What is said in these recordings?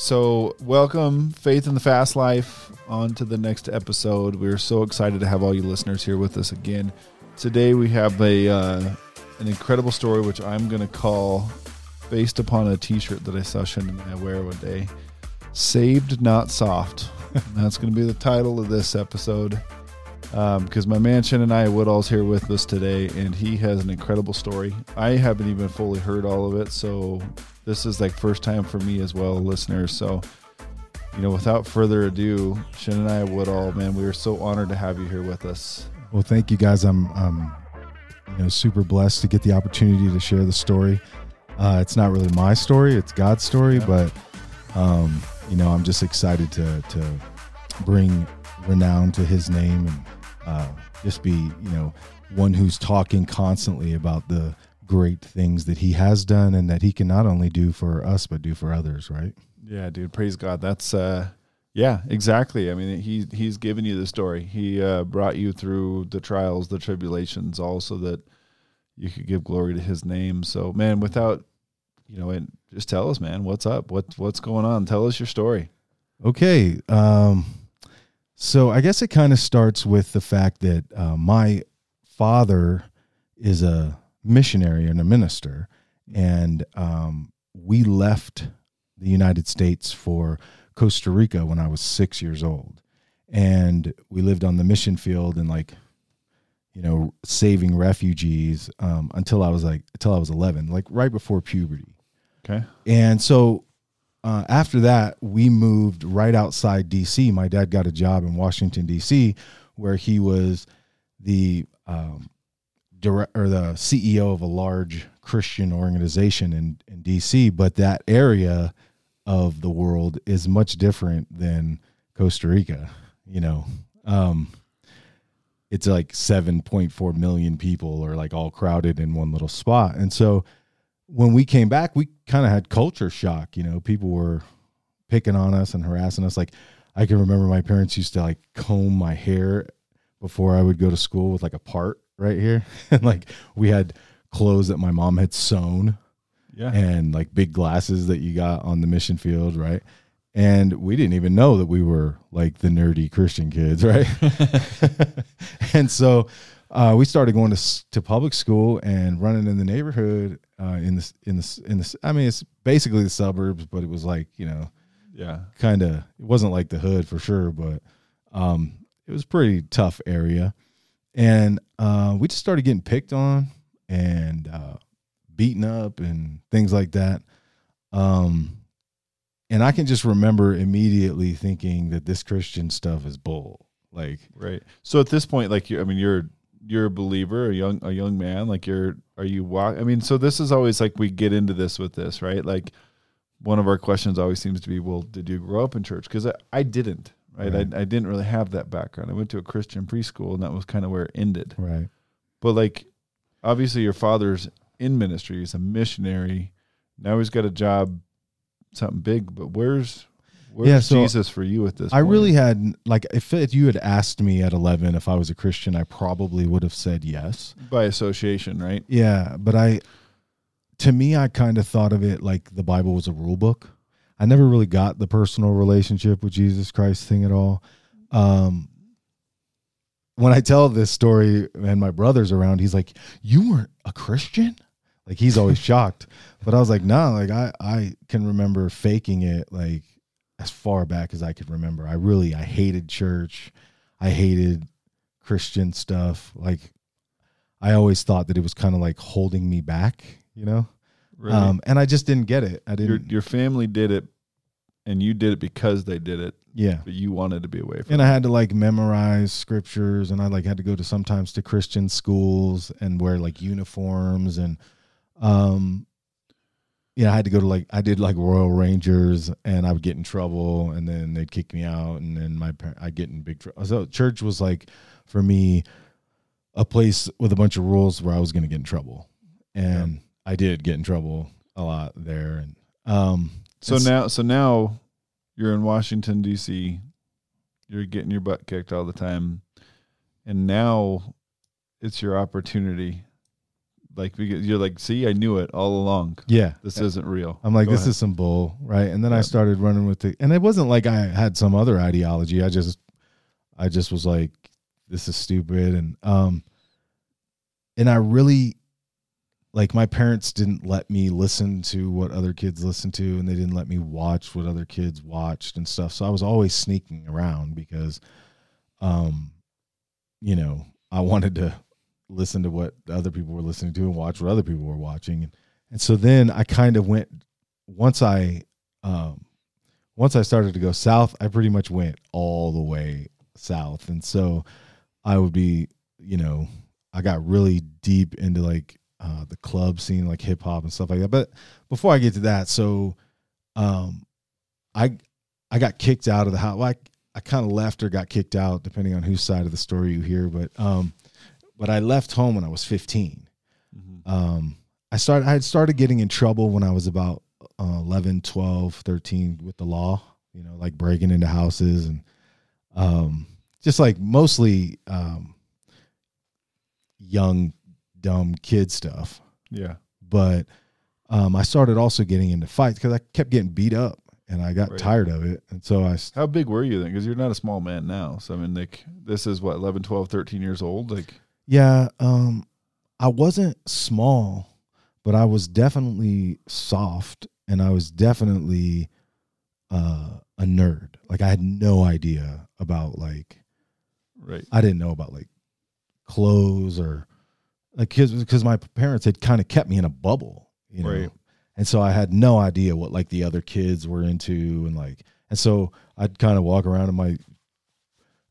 So, welcome, Faith in the Fast Life, on to the next episode. We're so excited to have all you listeners here with us again. Today, we have a uh, an incredible story, which I'm going to call, based upon a T-shirt that I saw Shannon and I wear one day, "Saved Not Soft." That's going to be the title of this episode. Because um, my man Shannon and I Woodall's here with us today, and he has an incredible story. I haven't even fully heard all of it, so this is like first time for me as well, listeners. So, you know, without further ado, Shannon and I Woodall, man, we are so honored to have you here with us. Well, thank you guys. I'm, um, you know, super blessed to get the opportunity to share the story. Uh, it's not really my story; it's God's story, yeah. but um, you know, I'm just excited to to bring renown to His name and uh, just be, you know, one who's talking constantly about the great things that he has done and that he can not only do for us but do for others, right? Yeah, dude, praise God. That's uh yeah, exactly. I mean, he he's given you the story. He uh, brought you through the trials, the tribulations, all so that you could give glory to His name. So, man, without you know, and just tell us, man, what's up? What what's going on? Tell us your story. Okay. Um, so I guess it kind of starts with the fact that uh, my father is a missionary and a minister, and um, we left the United States for Costa Rica when I was six years old, and we lived on the mission field and like, you know, saving refugees um, until I was like until I was eleven, like right before puberty. Okay, and so uh, after that, we moved right outside DC. My dad got a job in Washington DC, where he was the um, direct or the CEO of a large Christian organization in, in DC. But that area of the world is much different than Costa Rica. You know, um, it's like 7.4 million people are like all crowded in one little spot, and so when we came back, we kind of had culture shock. You know, people were picking on us and harassing us. Like I can remember my parents used to like comb my hair before I would go to school with like a part right here. and like we had clothes that my mom had sewn. Yeah. And like big glasses that you got on the mission field, right? And we didn't even know that we were like the nerdy Christian kids, right? and so uh, we started going to to public school and running in the neighborhood uh, in this in this in this. I mean, it's basically the suburbs, but it was like you know, yeah, kind of. It wasn't like the hood for sure, but um, it was pretty tough area, and uh, we just started getting picked on and uh, beaten up and things like that. Um, and I can just remember immediately thinking that this Christian stuff is bull. Like, right. So at this point, like you, I mean, you're you're a believer, a young a young man, like you're are you walk I mean, so this is always like we get into this with this, right? Like one of our questions always seems to be, well, did you grow up in church? Because I, I, didn't, right? right. I, I didn't really have that background. I went to a Christian preschool, and that was kind of where it ended. Right. But like, obviously, your father's in ministry. He's a missionary. Now he's got a job, something big. But where's Where's yeah, so Jesus for you at this? I point? really had like if, if you had asked me at eleven if I was a Christian, I probably would have said yes by association, right? Yeah, but I, to me, I kind of thought of it like the Bible was a rule book. I never really got the personal relationship with Jesus Christ thing at all. Um, when I tell this story and my brother's around, he's like, "You weren't a Christian." Like he's always shocked, but I was like, "No, like I I can remember faking it like as far back as I could remember. I really I hated church. I hated Christian stuff. Like I always thought that it was kind of like holding me back, you know? Really? Um, and I just didn't get it. I didn't. Your, your, family did it, and you did it because they did it. Yeah, but you wanted to be away from. And it. I had to like memorize scriptures, and I like had to go to sometimes to Christian schools and wear like uniforms, and um, yeah, I had to go to like I did like Royal Rangers, and I would get in trouble, and then they'd kick me out, and then my I'd get in big trouble. So church was like for me a place with a bunch of rules where I was going to get in trouble, and yeah. I did get in trouble a lot there. And um, so now, so now you're in Washington D.C. You're getting your butt kicked all the time, and now it's your opportunity Like because you're like, see, I knew it all along. Yeah. This isn't real. I'm like, Go this ahead. is some bull, right? And then I started running with it, and it wasn't like I had some other ideology. I just, I just was like, this is stupid, and um, and I really, like, my parents didn't let me listen to what other kids listened to, and they didn't let me watch what other kids watched and stuff. So I was always sneaking around because, um, you know, I wanted to listen to what other people were listening to and watch what other people were watching, and and so then I kind of went once I um once I started to go south, I pretty much went all the way south. And so I would be, you know, I got really deep into like uh the club scene, like hip hop and stuff like that. But before I get to that, so um I I got kicked out of the house. Like I kind of left or got kicked out, depending on whose side of the story you hear. But um but I left home when I was 15 Mhm. um i started i had started getting in trouble when i was about uh, 11 12 13 with the law you know like breaking into houses and um just like mostly um young dumb kid stuff Yeah. but um i started also getting into fights because i kept getting beat up and i got Right. tired of it and so i How big were you then? Because you're not a small man now. So I mean, like, this is what 11, 12, 13 years old. Like, Yeah, um I wasn't small, but I was definitely soft and I was definitely uh a nerd. Like I had no idea about like right. I didn't know about like clothes or like cuz cuz my parents had kind of kept me in a bubble, you know. Right. And so I had no idea what like the other kids were into and like and so I'd kind of walk around and my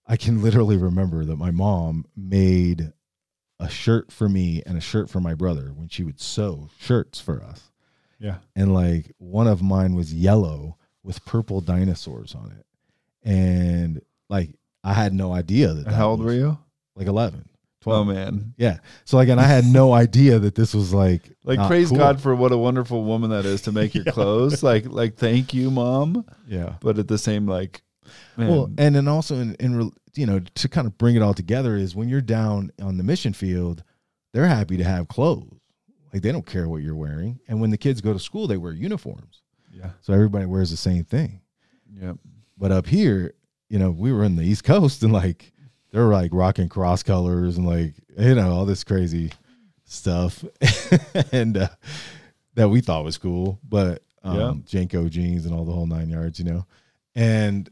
I can literally remember that my mom made a shirt for me and a shirt for my brother when she would sew shirts for us. Yeah. And like one of mine was yellow with purple dinosaurs on it. And like I had no idea that, that How old was, were you? Like 11. Oh man. Yeah. So like and I had no idea that this was like Like praise cool. God for what a wonderful woman that is to make your Yeah. clothes. Like like thank you, mom. Yeah. But at the same like, man, Well, and then also in, in you know to kind of bring it all together is when you're down on the mission field, they're happy to have clothes. Like they don't care what you're wearing. And when the kids go to school, they wear uniforms. yeah, So everybody wears the same thing. yeah, But up here, you know, we were in the East Coast and like they're like rocking cross colors and like you know all this crazy stuff, and uh, that we thought was cool. But um, Yeah. JNCO jeans and all the whole nine yards, you know. And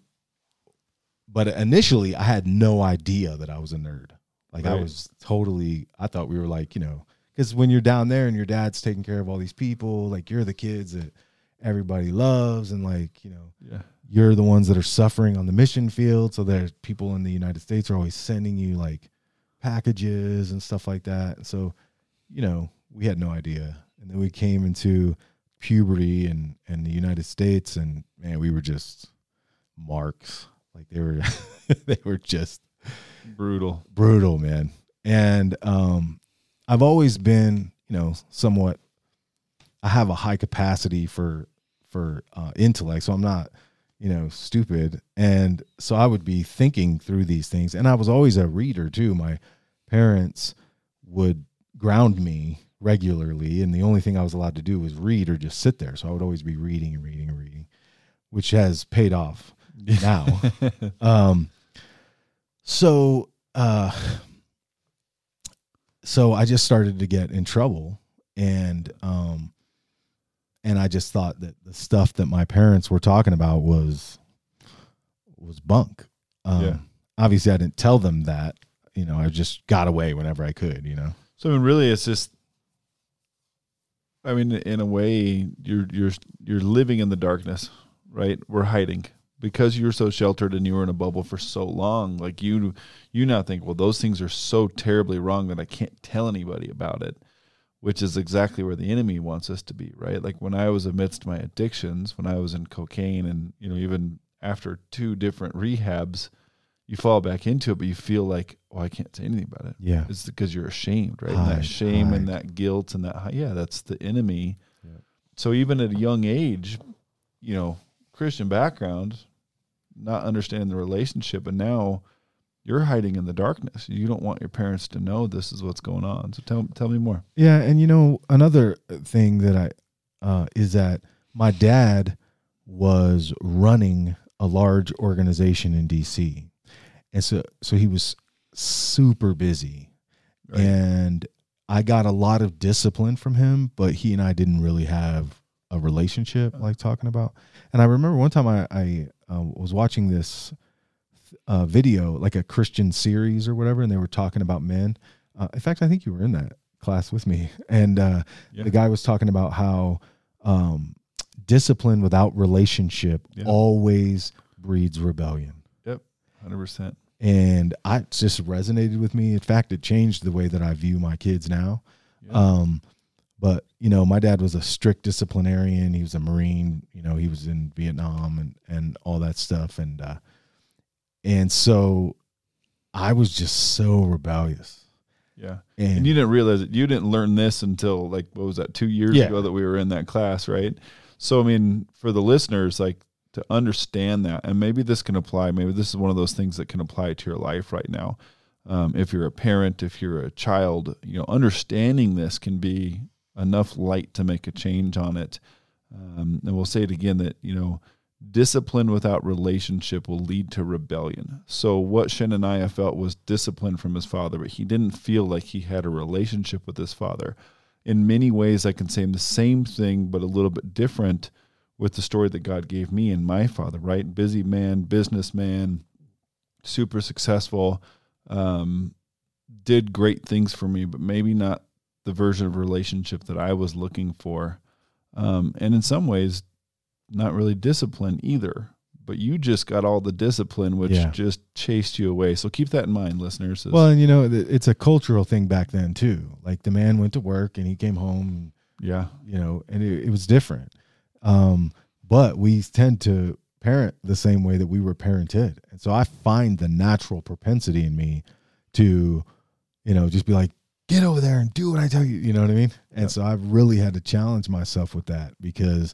but initially, I had no idea that I was a nerd. Like I was totally. I thought we were like you know because when you're down there and your dad's taking care of all these people, like you're the kids that everybody loves and like you know yeah, you're the ones that are suffering on the mission field. So there's people in the United States are always sending you like packages and stuff like that. And so, you know, we had no idea. And then we came into puberty and and the United States and man, we were just marks. Like they were they were just brutal. brutal, man. And um I've always been, you know, somewhat I have a high capacity for for uh, intellect, so I'm not, you know, stupid. And so I would be thinking through these things. And I was always a reader too. My parents would ground me regularly, and the only thing I was allowed to do was read or just sit there. So I would always be reading and reading and reading, which has paid off now. um so uh so i just started to get in trouble and um and i just thought that the stuff that my parents were talking about was was bunk um Yeah. obviously i didn't tell them that you know i just got away whenever i could you know So I mean, really, it's just. I mean, in a way, you're you're you're living in the darkness, right? We're hiding because you're so sheltered and you were in a bubble for so long. Like you, you now think, well, those things are so terribly wrong that I can't tell anybody about it, which is exactly where the enemy wants us to be, right? Like when I was amidst my addictions, when I was in cocaine, and you know, even after two different rehabs, you fall back into it, but you feel like, oh, I can't say anything about it. yeah It's because you're ashamed, right? and that shame and that guilt and that yeah, that's the enemy. Yeah. So even at a young age, you know, Christian background, not understanding the relationship, and now you're hiding in the darkness. You don't want your parents to know this is what's going on. So tell tell me more. Yeah, and you know another thing that I uh, is that my dad was running a large organization in DC, and so so he was super busy, Right. and I got a lot of discipline from him, but he and I didn't really have a relationship like talking about. And I remember one time I I uh, was watching this uh, video, like a Christian series or whatever, and they were talking about men. Uh, in fact, I think you were in that class with me, and uh, Yeah. the guy was talking about how um, discipline without relationship Yeah. always breeds rebellion. Yep, Hundred percent. And I it just resonated with me. In fact, it changed the way that I view my kids now. Yeah. Um, but you know, my dad was a strict disciplinarian. He was a Marine. You know, he was in Vietnam and and all that stuff. And uh, and so I was just so rebellious. yeah. And, And you didn't realize it. You didn't learn this until like what was that? Two years Yeah. ago that we were in that class, right? So I mean, for the listeners, like to understand that, and maybe this can apply. Maybe this is one of those things that can apply to your life right now. Um, if you're a parent, if you're a child, you know, understanding this can be enough light to make a change on it. Um, and we'll say it again that you know, discipline without relationship will lead to rebellion. So what Shenaniah felt was discipline from his father, but he didn't feel like he had a relationship with his father. In many ways, I can say the same thing, but a little bit different with the story that God gave me and my father, right? Busy man, businessman, super successful, um, did great things for me, but maybe not the version of relationship that I was looking for. Um, and in some ways, not really discipline either. But you just got all the discipline, which Yeah. just chased you away. So keep that in mind, listeners. is- well, and you know, it's a cultural thing back then too. Like the man went to work and he came home, yeah, you know, and it, it was different. Um, but we tend to parent the same way that we were parented, and so I find the natural propensity in me to, you know, just be like, get over there and do what I tell you. You know what I mean? And so I've really had to challenge myself with that because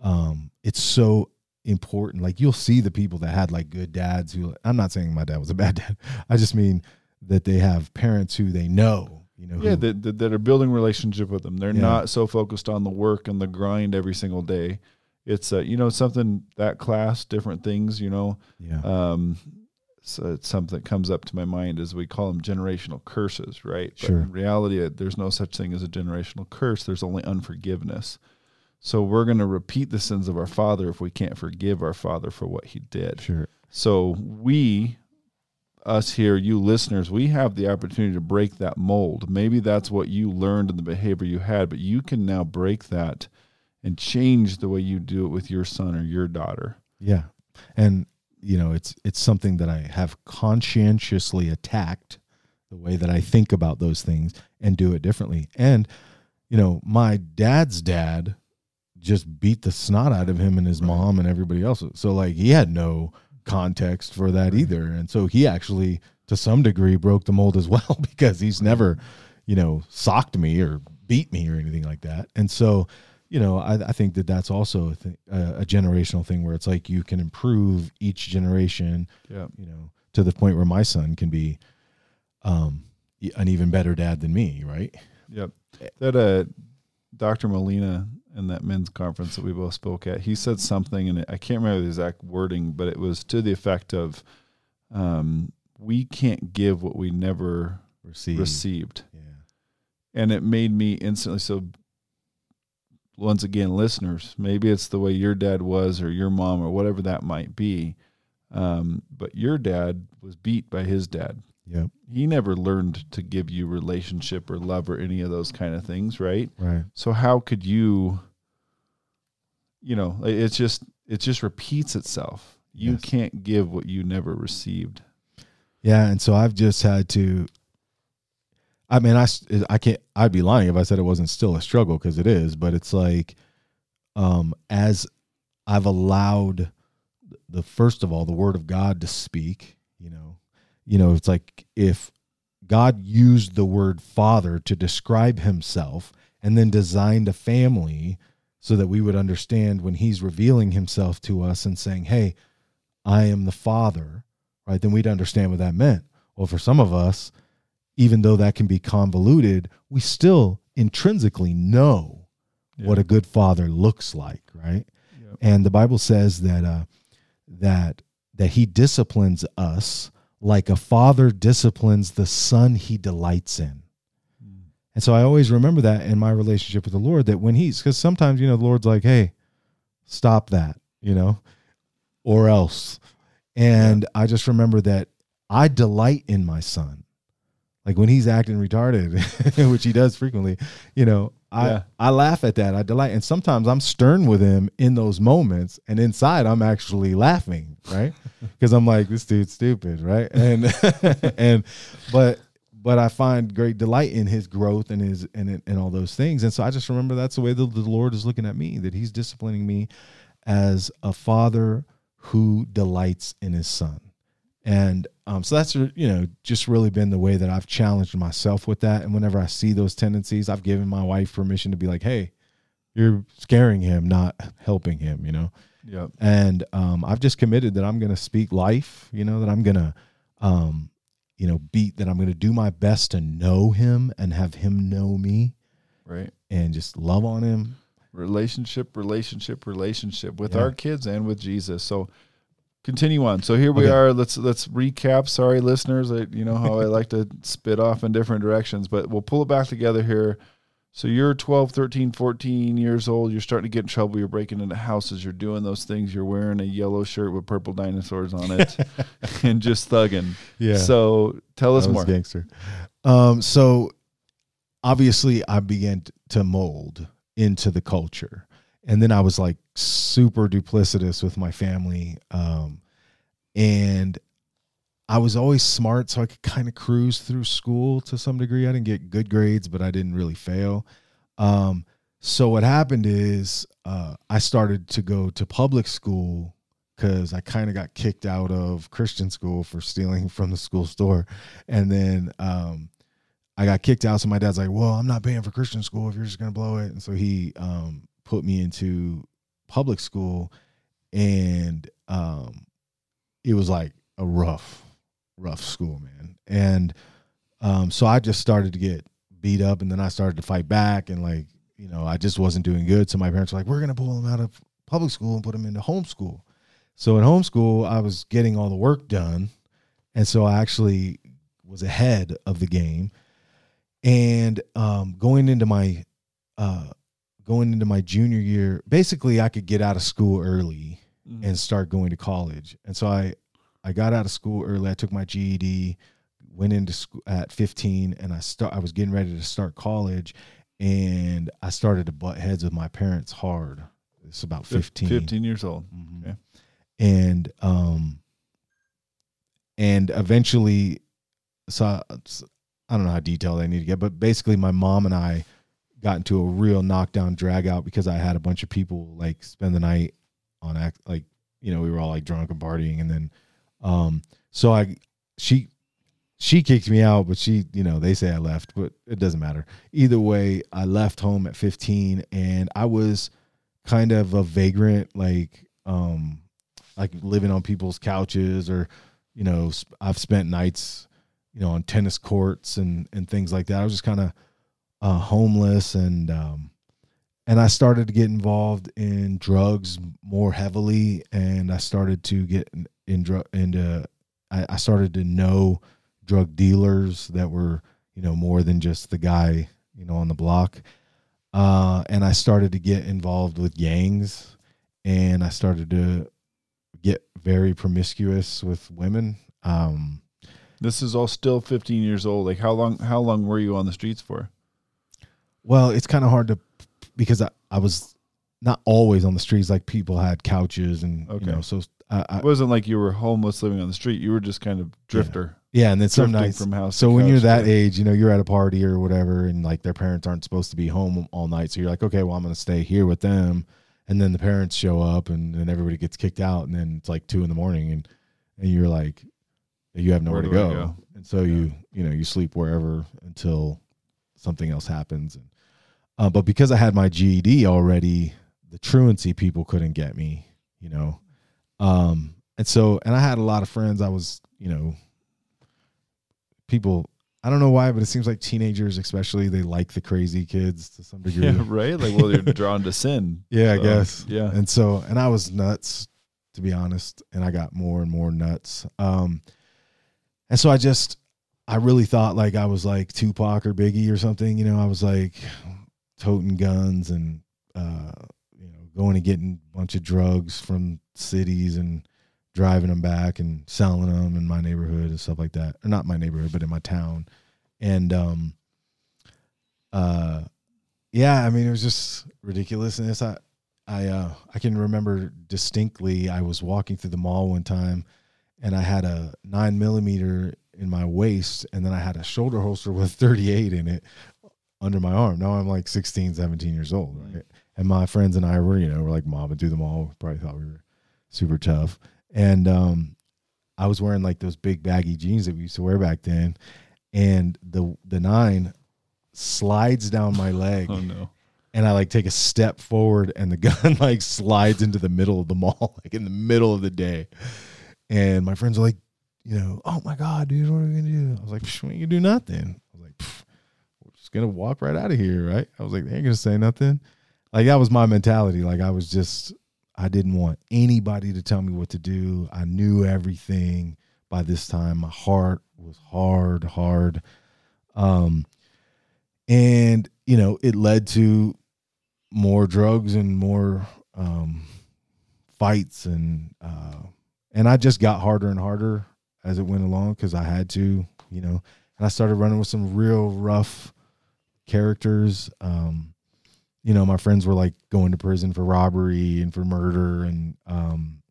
um, it's so important. Like you'll see the people that had like good dads who I'm not saying my dad was a bad dad. I just mean that they have parents who they know, you know, yeah, who, that, that, that are building relationship with them. They're Yeah. not so focused on the work and the grind every single day. It's uh, you know something that class, different things. You know, yeah, um, so it's something that comes up to my mind is we call them generational curses, right? But Sure. in reality, uh, there's no such thing as a generational curse. There's only unforgiveness. So we're going to repeat the sins of our father if we can't forgive our father for what he did. sure. So we, us here, you listeners, we have the opportunity to break that mold. Maybe that's what you learned in the behavior you had, but you can now break that and change the way you do it with your son or your daughter. Yeah. And you know, it's it's something that I have conscientiously attacked the way that I think about those things and do it differently. And you know, my dad's dad just beat the snot out of him and his Right. mom and everybody else. So like he had no context for that Right. either. And so he actually to some degree broke the mold as well because he's never, you know, socked me or beat me or anything like that. And so you know, I, I think that that's also a, th- a, generational thing where it's like you can improve each generation, Yeah. you know, to the point where my son can be um, an even better dad than me, right? Yep. That uh, Dr. Molina in that men's conference that we both spoke at, he said something, and I can't remember the exact wording, but it was to the effect of, um, "We can't give what we never Receive. received," Yeah. and it made me instantly so. Once again, listeners, maybe it's the way your dad was, or your mom, or whatever that might be. Um, but your dad was beat by his dad Yep. he never learned to give you relationship or love or any of those kind of things right Right. so how could you you know it- it's just it just repeats itself you Yes. can't give what you never received Yeah. And so I've just had to. I mean, I I can't, I'd be lying if I said it wasn't still a struggle because it is, but it's like, um, as I've allowed the first of all, the word of God to speak, you know, you know, it's like if God used the word father to describe himself and then designed a family so that we would understand when he's revealing himself to us and saying, Hey, I am the father, right? Then we'd understand what that meant. Well, for some of us, even though that can be convoluted, we still intrinsically know what a good father looks like, right? Yep. And the Bible says that uh, that that he disciplines us like a father disciplines the son he delights in. And so I always remember that in my relationship with the Lord that when he's because sometimes you know the Lord's like, hey, stop that, you know, or else. And I just remember that I delight in my son. Like when he's acting retarded, which he does frequently, you know, I Yeah. I laugh at that. I delight. And sometimes I'm stern with him in those moments. And inside I'm actually laughing, right? Because I'm like, this dude's stupid, right? And and but but I find great delight in his growth and his and and all those things. And so I just remember that's the way the, the Lord is looking at me, that he's disciplining me as a father who delights in his son. And um, so that's you know just really been the way that I've challenged myself with that. And whenever I see those tendencies, I've given my wife permission to be like, "Hey, you're scaring him, not helping him," you know Yep. and um, I've just committed that I'm going to speak life. You know that I'm going to, um, you know, beat that I'm going to do my best to know him and have him know me, Right. and just love on him. Relationship, relationship, relationship with Yeah. our kids and with Jesus. So continue on. So here we Okay. are. Let's let's recap. Sorry, listeners. I, you know how I like to spit off in different directions, but we'll pull it back together here. So you're 12, 13, 14 years old. You're starting to get in trouble. You're breaking into houses. You're doing those things. You're wearing a yellow shirt with purple dinosaurs on it and just thugging. Yeah. So tell us more. gangster. Um, so obviously, I began to mold into the culture, and then I was like super duplicitous with my family, um, and I was always smart, so I could kind of cruise through school to some degree. I didn't get good grades, but I didn't really fail. Um, so what happened is uh, I started to go to public school because I kind of got kicked out of Christian school for stealing from the school store, and then um, I got kicked out. So my dad's like, "Well, I'm not paying for Christian school if you're just gonna blow it," and so he um, put me into public school, and um, it was like a rough, rough school, man. And um, so I just started to get beat up, and then I started to fight back, and like you know, I just wasn't doing good. So my parents were like, "We're gonna pull him out of public school and put him into homeschool." So in homeschool, I was getting all the work done, and so I actually was ahead of the game. And um, going into my uh, going into my junior year, basically, I could get out of school early Mhm. and start going to college. And so I I got out of school early. I took my GED, went into school at 15 and I start I was getting ready to start college and I started to butt heads with my parents hard. It's about 15. 15 years old. Mhm. Okay. And um and eventually so I don't know how detailed I need to get, but basically my mom and I got into a real knockdown drag out because I had a bunch of people like spend the night on act like you know we were all like drunk and partying and then um so I she she kicked me out but she you know they say I left but it doesn't matter. Either way I left home at 15 and I was kind of a vagrant like um like living on people's couches or you know I've spent nights you know on tennis courts and and things like that. I was just kind of uh homeless and um and I started to get involved in drugs more heavily, and I started to get in, in drug into. I, I started to know drug dealers that were, you know, more than just the guy, you know, on the block. Uh, and I started to get involved with gangs, and I started to get very promiscuous with women. Um, This is all still 15 years old. Like how long how long were you on the streets for? Well, it's kind of hard to because I, I was not always on the streets. Like people had couches and Okay. you know, so I, I, It wasn't like you were homeless living on the street. You were just kind of drifter. yeah. And then some nights. from house So when you're that age, you know, you're at a party or whatever, and like their parents aren't supposed to be home all night. So you're like, okay, well, I'm going to stay here with them. And then the parents show up, and then everybody gets kicked out, and then it's like two in the morning, and and you're like, you have nowhere to go. go? and so you you know you sleep wherever until something else happens. And uh, but because I had my GED already, the truancy people couldn't get me, you know. Um, and so and I had a lot of friends. I was you know people I don't know why, but it seems like teenagers, especially, they like the crazy kids to some degree. Yeah, right. Like, well, they're drawn to sin. Yeah, I guess. Yeah. And so, and I was nuts, to be honest, and I got more and more nuts. Um, and so I just, I really thought like I was like Tupac or Biggie or something. You know, I was like toting guns and, uh, you know, going and getting a bunch of drugs from cities and driving them back and selling them in my neighborhood and stuff like that. Or not my neighborhood, but in my town. And, um, uh, yeah, I mean, it was just ridiculousness. I, I, uh, I can remember distinctly. I was walking through the mall one time, and I had a nine millimeter in my waist, and then I had a shoulder holster with 38 in it under my arm. Now I'm like 16, 17 years old, right? And my friends and I were, you know, we're like mobbing through the mall. Probably thought we were super tough, and um, I was wearing like those big baggy jeans that we used to wear back then, and the the nine slides down my leg Oh no. and I like take a step forward and the gun like slides into the middle of the mall, like in the middle of the day. And my friends are like, you know, oh my God, dude, what are we gonna do? I was like, we gonna do nothing. I was like, "Pff, we're just gonna walk right out of here, right? I was like, they ain't gonna say nothing. Like that was my mentality. Like I was just I didn't want anybody to tell me what to do. I knew everything by this time. My heart was hard, hard. Um and you know, it led to more drugs and more um, fights and uh, and I just got harder and harder as it went along because I had to, you know, and I started running with some real rough characters. Um, you know, my friends were like going to prison for robbery and for murder, and um,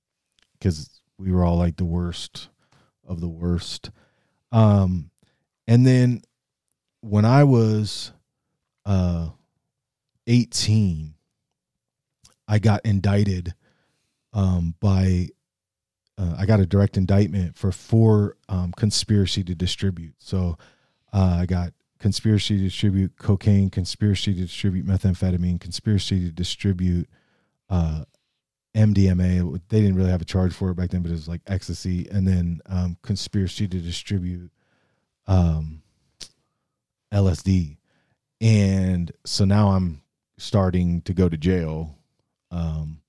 because we were all like the worst of the worst. Um, and then when I was uh 18 I got indicted um by uh, I got a direct indictment for four um, conspiracy to distribute. So uh, I got conspiracy to distribute cocaine, conspiracy to distribute methamphetamine, conspiracy to distribute uh, MDMA. They didn't really have a charge for it back then, but it was like ecstasy, and then um, conspiracy to distribute um, LSD. And so now I'm starting to go to jail. Um,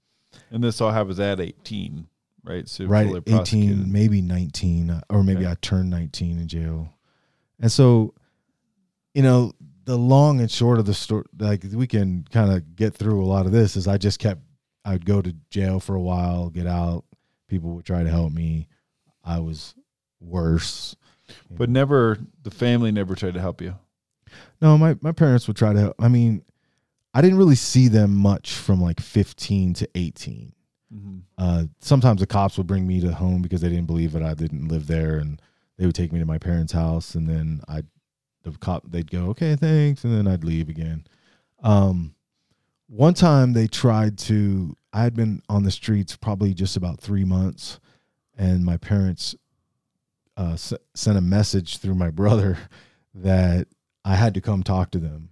And this all happens at 18, right? So right at 18 prosecuted. maybe 19 uh, or maybe Okay. i turned 19 in jail and so you know the long and short of the story like we can kind of get through a lot of this is i just kept i'd go to jail for a while get out people would try to help me i was worse But never, the family never tried to help you. no my, my parents would try to help i mean i didn't really see them much from like 15 to 18 Mm-hmm. uh, sometimes the cops would bring me to home because they didn't believe that I didn't live there, and they would take me to my parents' house, and then I, the cop, they'd go, okay, thanks, and then I'd leave again. Um, one time they tried to, I had been on the streets probably just about three months, and my parents uh, s- sent a message through my brother that I had to come talk to them,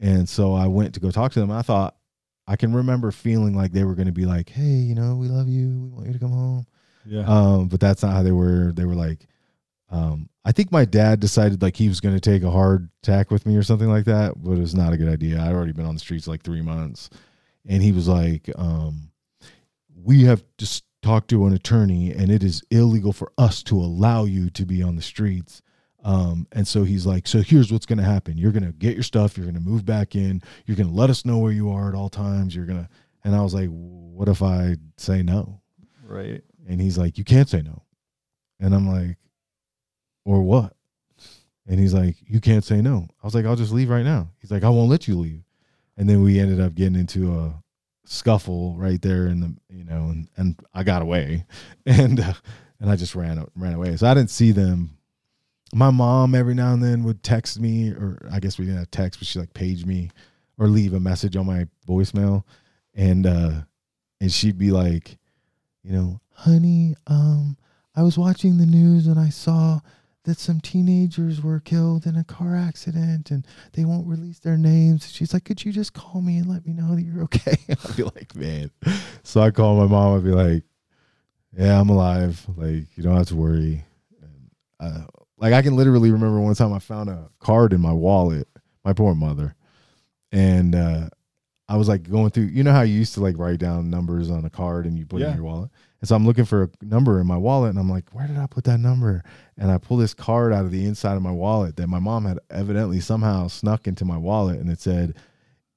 and so I went to go talk to them. I thought I can remember feeling like they were going to be like, "Hey, you know, we love you. We want you to come home." Yeah. Um, but that's not how they were. They were like, um, I think my dad decided like he was going to take a hard tack with me or something like that, but it was not a good idea. I'd already been on the streets like three months, and he was like, um, "We have just talked to an attorney, and it is illegal for us to allow you to be on the streets." Um, and so he's like, so here's what's going to happen. You're going to get your stuff. You're going to move back in. You're going to let us know where you are at all times. You're going to, and I was like, what if I say no? right. And he's like, you can't say no. And I'm like, or what? And he's like, you can't say no. I was like, I'll just leave right now. He's like, I won't let you leave. And then we ended up getting into a scuffle right there in the, you know, and, and I got away and, uh, and I just ran, ran away. So I didn't see them my mom every now and then would text me or i guess we didn't have text but she like page me or leave a message on my voicemail and uh and she'd be like you know honey um i was watching the news and i saw that some teenagers were killed in a car accident and they won't release their names she's like could you just call me and let me know that you're okay i'd be like man so i call my mom i'd be like yeah i'm alive like you don't have to worry and uh like I can literally remember one time I found a card in my wallet, my poor mother, and uh, I was like going through. You know how you used to like write down numbers on a card and you put it Yeah. in your wallet. And so I'm looking for a number in my wallet, and I'm like, where did I put that number? And I pull this card out of the inside of my wallet that my mom had evidently somehow snuck into my wallet, and it said.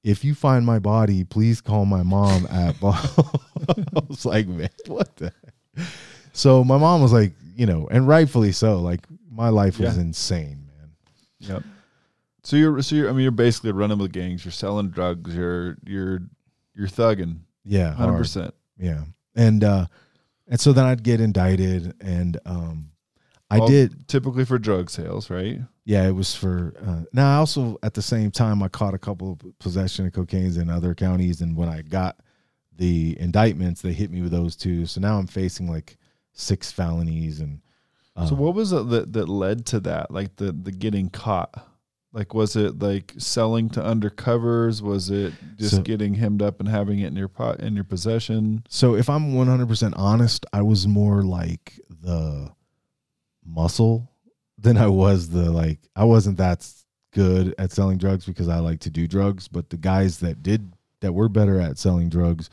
If you find my body, please call my mom at. I was like, man, what the? heck? So my mom was like, you know, and rightfully so. Like my life was Yeah. insane, man. Yep. So you're so you're I mean you're basically running with gangs. You're selling drugs. You're you're you're thugging. Yeah, Hundred percent. Yeah, and uh, and so then I'd get indicted, and um, I did. typically for drug sales, right? Yeah, it was for. Uh, now I also at the same time I caught a couple of possession of cocaines in other counties, and when I got the indictments, they hit me with those too. So now I'm facing like six felonies, and So what was it that that led to that? Like the the getting caught. Like was it like selling to undercovers? Was it just So- getting hemmed up and having it in your pot in your possession? So if I'm 100% honest, I was more like the muscle than I was the like I wasn't that good at selling drugs because I like to do drugs, but the guys that did that were better at selling drugs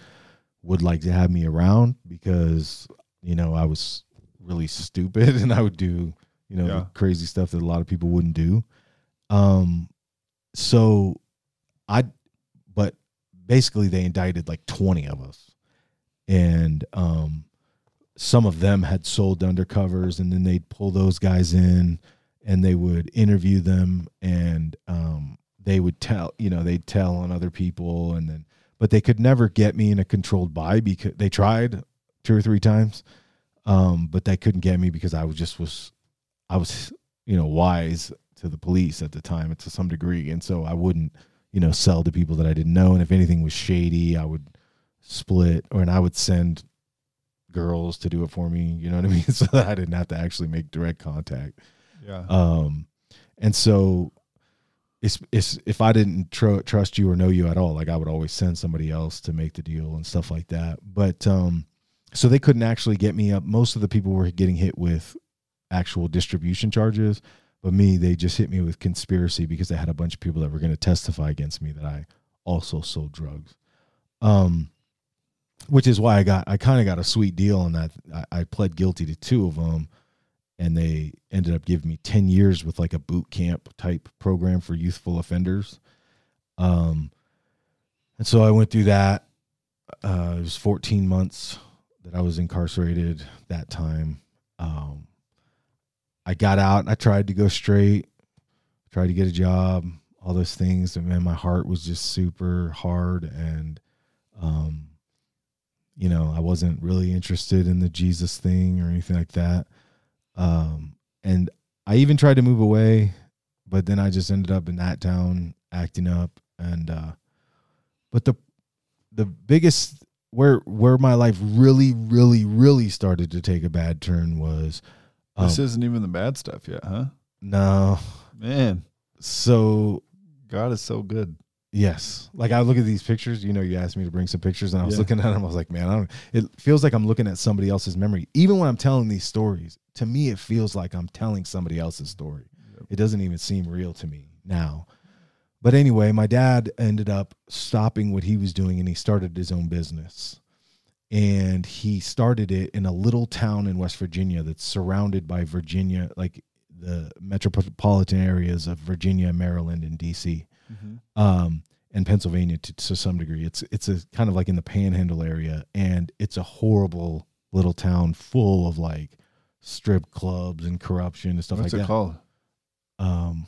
would like to have me around because you know, I was really stupid and I would do, you know, Yeah. the crazy stuff that a lot of people wouldn't do. Um so I but basically they indicted like 20 of us. And um some of them had sold undercovers and then they'd pull those guys in and they would interview them and um they would tell you know they'd tell on other people and then but they could never get me in a controlled buy because they tried two or three times um but they couldn't get me because I was just was I was you know wise to the police at the time to some degree and so I wouldn't you know sell to people that I didn't know and if anything was shady I would split or and I would send girls to do it for me you know what I mean? So that I didn't have to actually make direct contact. Yeah. um and so it's, it's if I didn't tr- trust you or know you at all like I would always send somebody else to make the deal and stuff like that. But um so they couldn't actually get me up. Most of the people were getting hit with actual distribution charges but me they just hit me with conspiracy because they had a bunch of people that were going to testify against me that I also sold drugs. Um which is why I got I kind of got a sweet deal on that. I, I pled guilty to two of them and they ended up giving me 10 years with like a boot camp type program for youthful offenders. Um and so I went through that. Uh it was 14 months that I was incarcerated that time. Um I got out and I tried to go straight tried to get a job all those things. And man my heart was just super hard and um you know I wasn't really interested in the Jesus thing or anything like that. Um and I even tried to move away but then I just ended up in that town acting up. And uh but the the biggest where where my life really really really started to take a bad turn was um, this isn't even the bad stuff yet, huh? no Man, so God is so good. Yes. Like I look at these pictures, you know, you asked me to bring some pictures and I was Yeah. looking at them. I was like, man, I don't, it feels like I'm looking at somebody else's memory. Even when I'm telling these stories, to me, it feels like I'm telling somebody else's story. Yep. It doesn't even seem real to me now. But anyway, my dad ended up stopping what he was doing and he started his own business. And he started it in a little town in West Virginia that's surrounded by Virginia, like the metropolitan areas of Virginia, Maryland, and DC um, and Pennsylvania to, to some degree. It's it's a kind of like in the Panhandle area, and it's a horrible little town full of like strip clubs and corruption and stuff What's like it that. called? Um,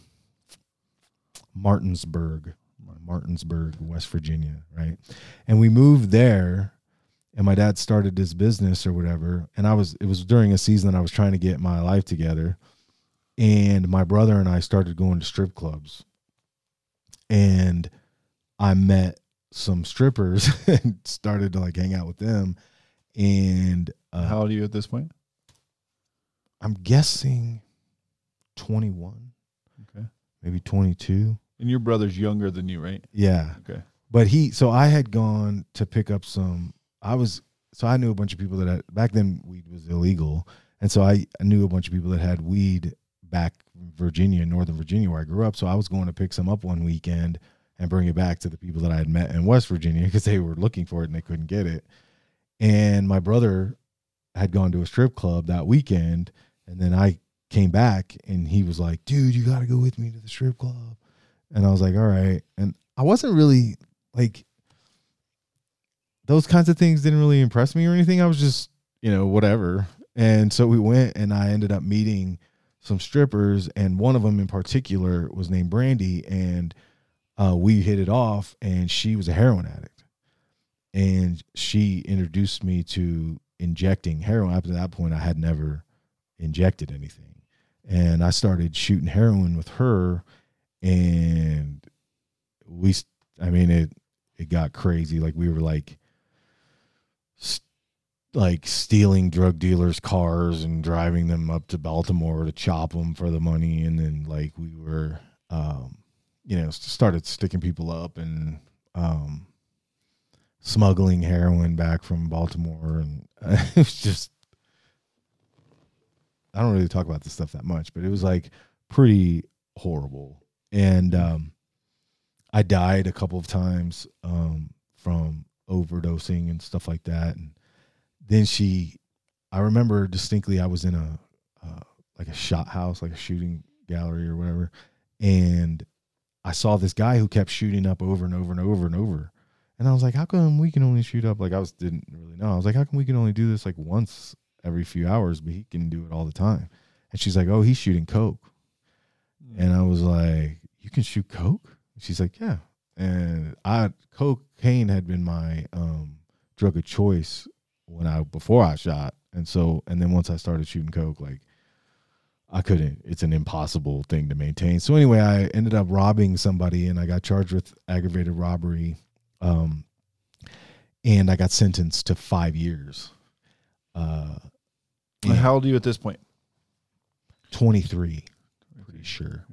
Martinsburg, Martinsburg, West Virginia, right? And we moved there, and my dad started this business or whatever. And I was it was during a season that I was trying to get my life together, and my brother and I started going to strip clubs, and I met some strippers and started to like hang out with them, and uh, How old are you at this point? I'm guessing twenty one, Okay. maybe twenty two. And your brother's younger than you, right? Yeah. Okay. But he, so I had gone to pick up some. I was, so I knew a bunch of people that had, back then weed was illegal. And so I, I knew a bunch of people that had weed back in Virginia, Northern Virginia, where I grew up. So I was going to pick some up one weekend and bring it back to the people that I had met in West Virginia because they were looking for it and they couldn't get it. And my brother had gone to a strip club that weekend, and then I came back and he was like, "Dude, you got to go with me to the strip club." And I was like, "All right." And I wasn't really like those kinds of things didn't really impress me or anything. I was just, you know, whatever. And so we went and I ended up meeting some strippers and one of them in particular was named Brandy and uh, we hit it off and she was a heroin addict. And she introduced me to injecting heroin. Up to that point I had never injected anything. And I started shooting heroin with her and we I mean it it got crazy like we were like like stealing drug dealers' cars and driving them up to Baltimore to chop them for the money, and then like we were, um, you know, started sticking people up and um, smuggling heroin back from Baltimore, and it was just. I don't really talk about this stuff that much, but it was like pretty horrible, and um, I died a couple of times um, from overdosing and stuff like that, and then she i remember distinctly i was in a uh, like a shot house like a shooting gallery or whatever and i saw this guy who kept shooting up over and over and over and over. And i was like how come we can only shoot up? Like i was didn't really know. I was like how come we can only do this like once every few hours but he can do it all the time? And she's like oh he's shooting coke. And i was like you can shoot coke? She's like yeah. And i cocaine had been my um drug of choice when I before I shot, and so and then once I started shooting coke, like I couldn't. It's an impossible thing to maintain. So anyway, I ended up robbing somebody, and I got charged with aggravated robbery, um, and I got sentenced to five years. Uh, how old are you at this point? Twenty three, pretty sure.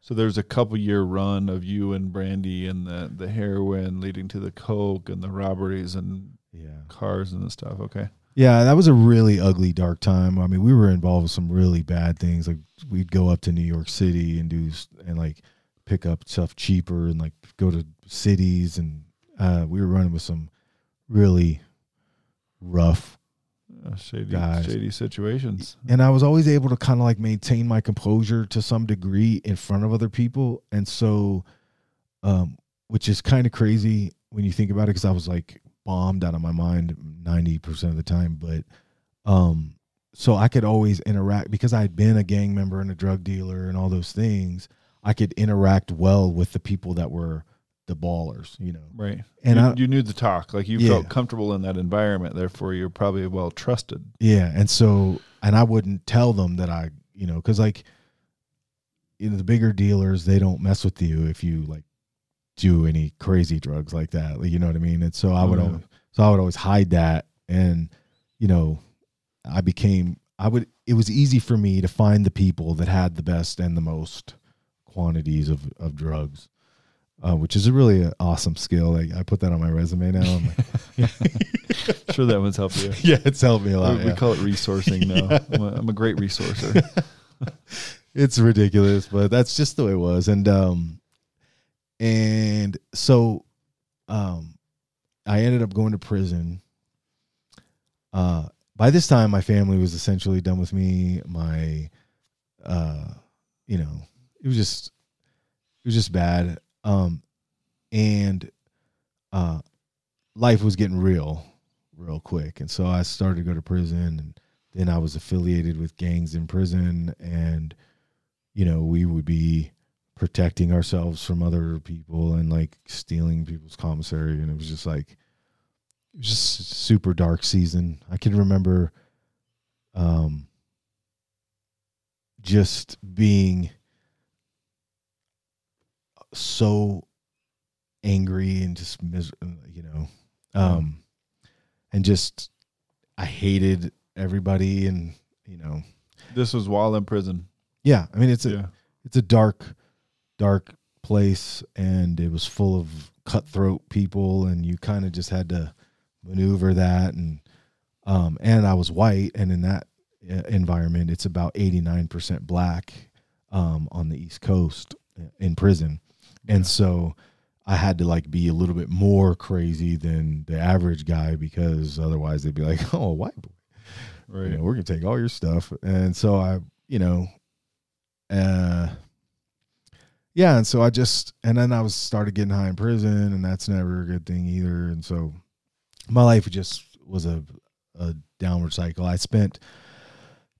So there's a couple year run of you and Brandy and the the heroin leading to the coke and the robberies and yeah cars and stuff. Okay. Yeah, that was a really ugly, dark time. I mean, we were involved with some really bad things. Like we'd go up to New York City and do and like pick up stuff cheaper and like go to cities and uh, we were running with some really rough uh, shady, guys. shady situations. And I was always able to kind of like maintain my composure to some degree in front of other people, and so, um, which is kind of crazy when you think about it, because I was like bombed out of my mind 90% of the time but um so i could always interact because i had been a gang member and a drug dealer and all those things i could interact well with the people that were the ballers you know Right. and you, I, you knew the talk. Like you Yeah. felt comfortable in that environment. Therefore, you're probably well trusted. yeah and so and i wouldn't tell them that i you know because like you know the bigger dealers they don't mess with you if you like do any crazy drugs like that like, you know what i mean and so i Oh, would yeah. always so i would always hide that and you know i became i would it was easy for me to find the people that had the best and the most quantities of of drugs uh, which is a really uh, awesome skill like i put that on my resume now I'm like, Sure, that one's helped you. yeah it's helped me a lot we, yeah. we call it resourcing now. I'm, a, I'm a great resourcer. it's ridiculous, but that's just the way it was. And um and so um I ended up going to prison. Uh by this time my family was essentially done with me. My uh you know, it was just it was just bad. Um and uh life was getting real real quick. And so I started to go to prison and then I was affiliated with gangs in prison and you know, we would be protecting ourselves from other people and like stealing people's commissary and it was just like it was just super dark season. I can remember um just being so angry and just mis- you know um and just I hated everybody and you know this was while in prison. yeah i mean it's a yeah. it's a dark dark place and it was full of cutthroat people and you kind of just had to maneuver that and um and I was white and in that uh, environment. It's about 89% black um, on the East Coast uh, in prison. And Yeah. so I had to like be a little bit more crazy than the average guy because otherwise they'd be like, oh, a white boy. Right. You know, we're to take all your stuff. And so I, you know, uh, yeah. And so I just, and then I was started getting high in prison and that's never a good thing either. And so my life just was a, a downward cycle. I spent,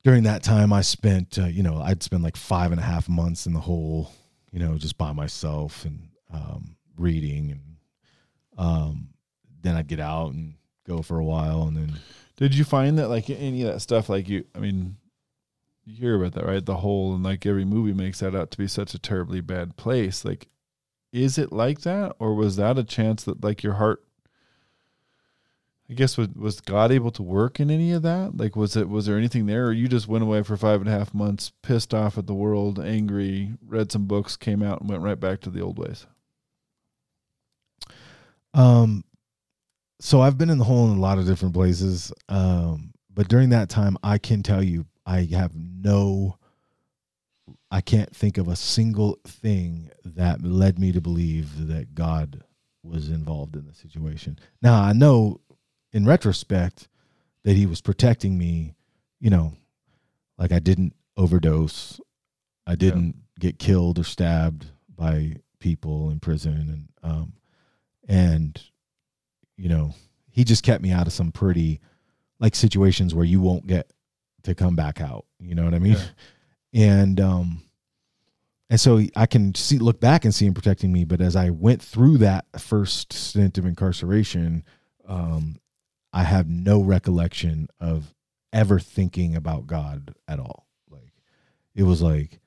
during that time, I spent, uh, you know, I'd spend like five and a half months in the hole, you know, just by myself and um, reading. And um, then I'd get out and go for a while. And then, Did you find that like any of that stuff like you I mean you hear about that, right? The whole and like every movie makes that out to be such a terribly bad place. Like is it like that or was that a chance that like your heart I guess was was God able to work in any of that? Like was it was there anything there or you just went away for five and a half months, pissed off at the world, angry, read some books, came out and went right back to the old ways? Um, so I've been in the hole in a lot of different places. Um, but during that time, I can tell you, I have no, I can't think of a single thing that led me to believe that God was involved in the situation. Now I know, in retrospect, that He was protecting me. You know, like I didn't overdose, I didn't get killed or stabbed by people in prison, and um, and you know he just kept me out of some pretty like situations where you won't get to come back out you know what i mean and um and so i can see look back and see him protecting me but as i went through that first stint of incarceration um i have no recollection of ever thinking about god at all like it was like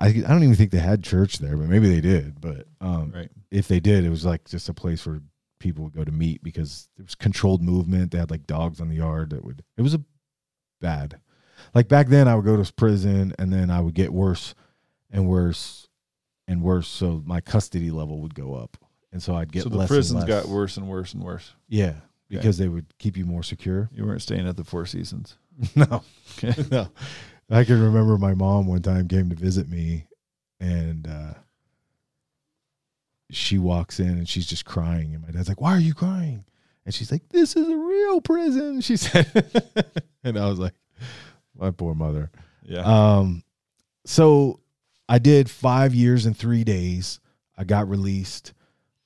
I, I don't even think they had church there but maybe they did but um Right. if they did, it was like just a place where people would go to meet because there was controlled movement. They had like dogs on the yard that would. It was a bad. Like back then, I would go to prison and then I would get worse and worse and worse. So my custody level would go up, and so I'd get so the prisons got worse and worse and worse. Yeah, because they would keep you more secure. You weren't staying at the Four Seasons. no, Okay. no. I can remember my mom one time came to visit me, and uh, she walks in and she's just crying, and my dad's like, "Why are you crying?" And she's like, "This is a real prison," she said, and I was like, "My poor mother." Yeah. Um, so I did five years and three days. I got released.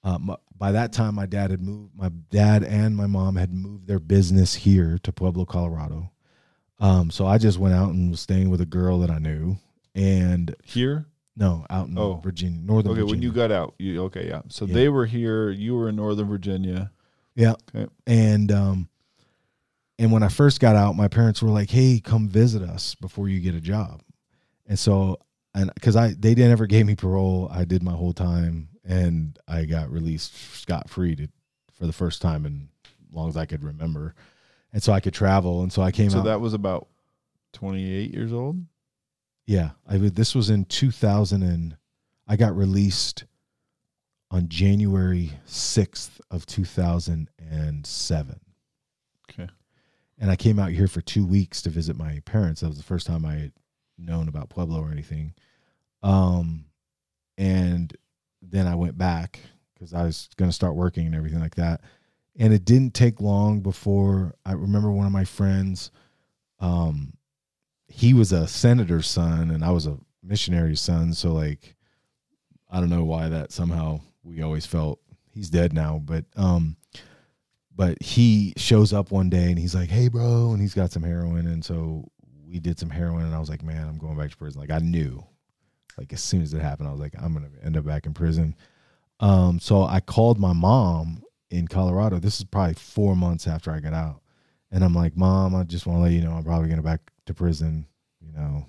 Um, by that time, my dad had moved. My dad and my mom had moved their business here to Pueblo, Colorado. Um, so I just went out and was staying with a girl that I knew, and Here? no, out in Oh. Virginia, Northern Virginia. Okay, Virginia. when you got out, you okay, yeah. So Yeah. they were here, you were in Northern Virginia. Yeah. Okay. And um and when I first got out, my parents were like, "Hey, come visit us before you get a job." And so and cuz I they didn't ever gave me parole, I did my whole time and I got released scot free to for the first time in as long as I could remember. And so I could travel and so I came out So out that was about 28 years old? Yeah, I this was in 2000 and I got released on January 6th of 2007. Okay. And I came out here for 2 weeks to visit my parents. That was the first time I had known about Pueblo or anything. Um and then I went back cuz I was going to start working and everything like that. And it didn't take long before I remember one of my friends um he was a senator's son and I was a missionary's son. So like, I don't know why that somehow we always felt he's dead now, but, um, but he shows up one day and he's like, Hey bro. And he's got some heroin. And so we did some heroin and I was like, man, I'm going back to prison. Like I knew like as soon as it happened, I was like, I'm to end up back in prison. Um, so I called my mom in Colorado. This is probably four months after I got out. And I'm like, Mom, I just want to let you know I'm probably gonna back to prison. You know,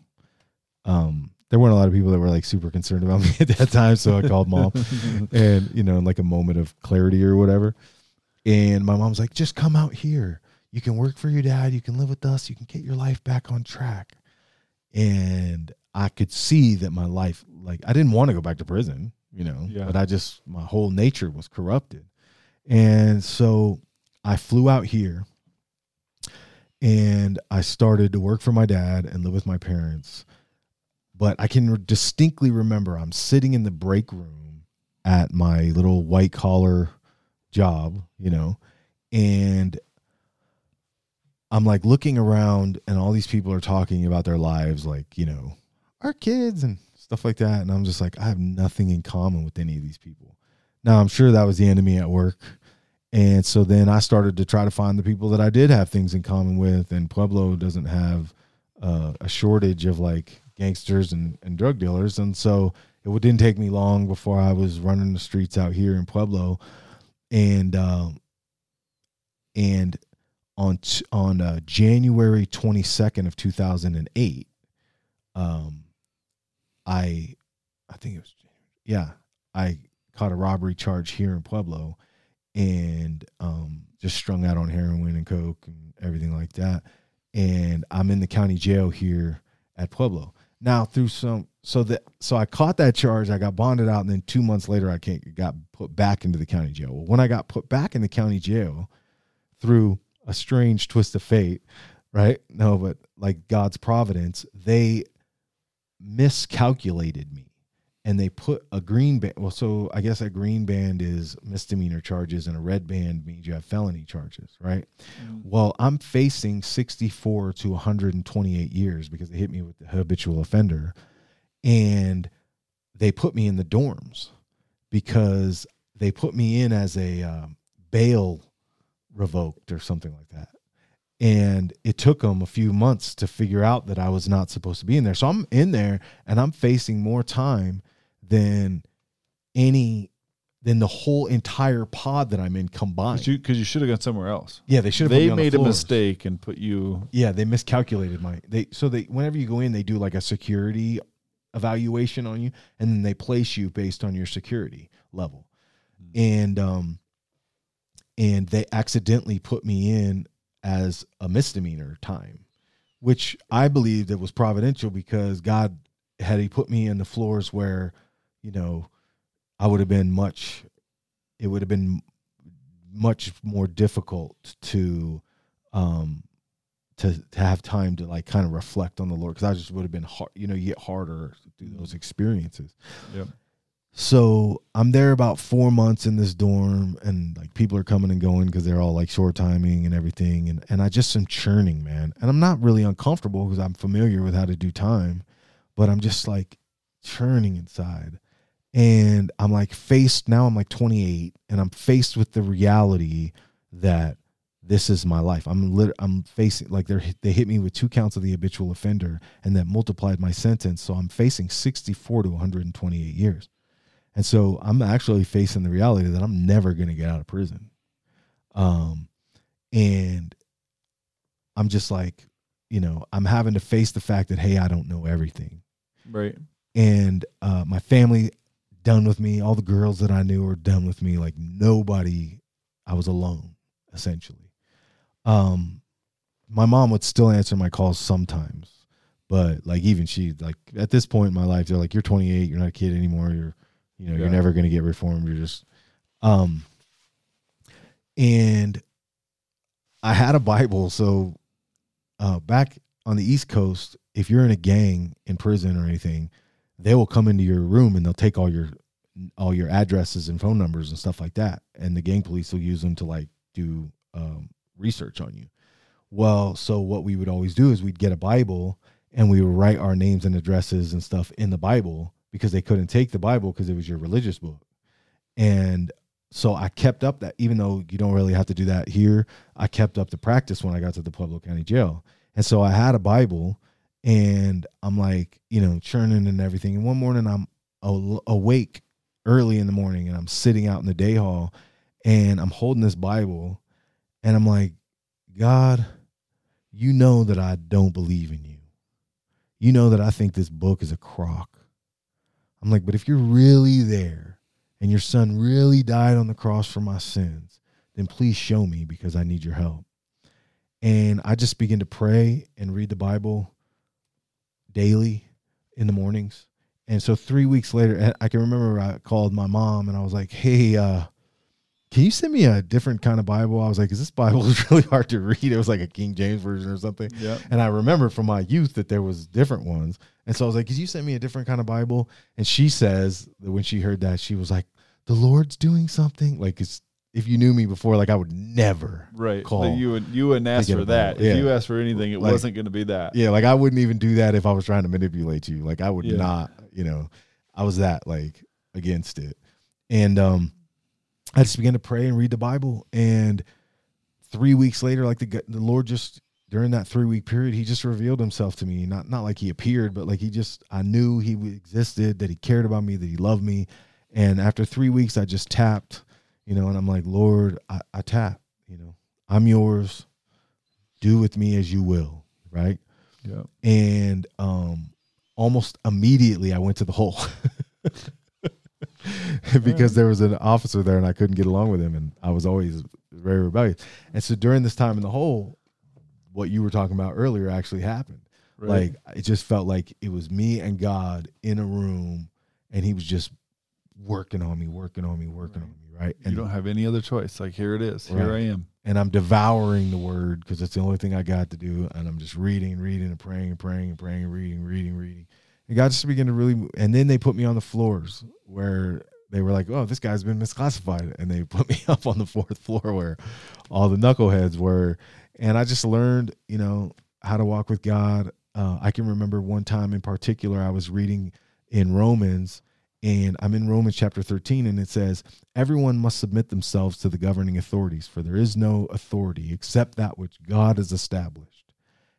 um, there weren't a lot of people that were like super concerned about me at that time, so I called mom, and you know, in like a moment of clarity or whatever. And my mom's like, just come out here. You can work for your dad. You can live with us. You can get your life back on track. And I could see that my life, like, I didn't want to go back to prison, you know, Yeah. but I just, my whole nature was corrupted. And so I flew out here and I started to work for my dad and live with my parents. But I can distinctly remember I'm sitting in the break room at my little white collar job, you know, and I'm like looking around and all these people are talking about their lives, like, you know, our kids and stuff like that. And I'm just like, I have nothing in common with any of these people. Now, I'm sure that was the enemy at work. And so then I started to try to find the people that I did have things in common with. And Pueblo doesn't have uh, a shortage of like gangsters and, and drug dealers. And so it didn't take me long before I was running the streets out here in Pueblo. And, um, and on, on uh, January 22nd of 2008, um, I, I think it was, yeah, I caught a robbery charge here in Pueblo and um, just strung out on heroin and coke and everything like that. And I'm in the county jail here at Pueblo. Now through some so that so I caught that charge, I got bonded out, and then two months later I got put back into the county jail. Well, when I got put back in the county jail through a strange twist of fate, right? No, but like God's providence, they miscalculated me and they put a green band. Well, so I guess a green band is misdemeanor charges, and a red band means you have felony charges, right? Mm. Well, I'm facing 64 to 128 years because they hit me with the habitual offender, and they put me in the dorms because they put me in as a um, bail revoked or something like that. And it took them a few months to figure out that I was not supposed to be in there. So I'm in there and I'm facing more time than any than the whole entire pod that I'm in combined. Because you, you should have gone somewhere else. Yeah, they should have. They made the a mistake and put you. Yeah, they miscalculated my. They so they whenever you go in, they do like a security evaluation on you, and then they place you based on your security level, mm-hmm. and um, and they accidentally put me in as a misdemeanor time, which I believed it was providential because God had he put me in the floors where you know, I would have been much, it would have been much more difficult to, um, to, to have time to like kind of reflect on the Lord because I just would have been hard, you know, you get harder through those experiences. Yep. So I'm there about four months in this dorm, and like people are coming and going because they're all like short timing and everything, and and I just am churning, man. And I'm not really uncomfortable because I'm familiar with how to do time, but I'm just like churning inside and I'm like faced now I'm like 28 and I'm faced with the reality that this is my life. I'm lit, I'm facing like they're they hit me with two counts of the habitual offender and that multiplied my sentence so I'm facing 64 to 128 years. And so I'm actually facing the reality that I'm never going to get out of prison. Um and I'm just like, you know, I'm having to face the fact that hey, I don't know everything. Right. And uh my family done with me. All the girls that I knew were done with me. Like nobody, I was alone essentially. Um, my mom would still answer my calls sometimes, but like even she, like at this point in my life, they're like, "You're 28. You're not a kid anymore. You're, you know, yeah. you're never going to get reformed. You're just." Um, and I had a Bible, so uh, back on the East Coast, if you're in a gang in prison or anything, they will come into your room and they'll take all your all your addresses and phone numbers and stuff like that and the gang police will use them to like do um, research on you well so what we would always do is we'd get a bible and we would write our names and addresses and stuff in the bible because they couldn't take the bible because it was your religious book and so i kept up that even though you don't really have to do that here i kept up the practice when i got to the pueblo county jail and so i had a bible and I'm like, you know, churning and everything. And one morning I'm awake early in the morning and I'm sitting out in the day hall and I'm holding this Bible and I'm like, God, you know that I don't believe in you. You know that I think this book is a crock. I'm like, but if you're really there and your son really died on the cross for my sins, then please show me because I need your help. And I just begin to pray and read the Bible daily in the mornings. And so three weeks later, I can remember I called my mom and I was like, "Hey, uh, can you send me a different kind of Bible? I was like, is this Bible is really hard to read? It was like a King James version or something. Yeah. And I remember from my youth that there was different ones. And so I was like, could you send me a different kind of Bible? And she says that when she heard that, she was like, the Lord's doing something. Like it's if you knew me before, like I would never Right. call. You would you wouldn't ask for that. it. If you asked for anything, it Like- wasn't going to be that. Yeah, like I wouldn't even do that if I was trying to manipulate you. Like I would Yeah. not, you know, I was that like against it. And um I just began to pray and read the Bible and 3 weeks later like the the Lord just during that 3 week period he just revealed himself to me. Not not like he appeared, but like he just I knew he existed, that he cared about me, that he loved me. And after 3 weeks I just tapped, you know, and I'm like, "Lord, I, I tap, you know. I'm yours. Do with me as you will." Right? Yeah. and um almost immediately I went to the hole because there was an officer there and I couldn't get along with him and I was always very rebellious. And so during this time in the hole, what you were talking about earlier actually happened. Right. Like it just felt like it was me and God in a room and he was just working on me, working on me, working Right. on me, right? And you don't have any other choice. Like here it is. Here I am. and I'm devouring the word because it's the only thing I got to do. And I'm just reading, reading, and praying, and praying, and praying, and reading, reading, reading. And God just began to really. And then they put me on the floors where they were like, "Oh, this guy's been misclassified," and they put me up on the fourth floor where all the knuckleheads were. And I just learned, you know, how to walk with God. Uh, I can remember one time in particular, I was reading in Romans, and I'm in Romans chapter 13, and it says, Everyone must submit themselves to the governing authorities, for there is no authority except that which God has established.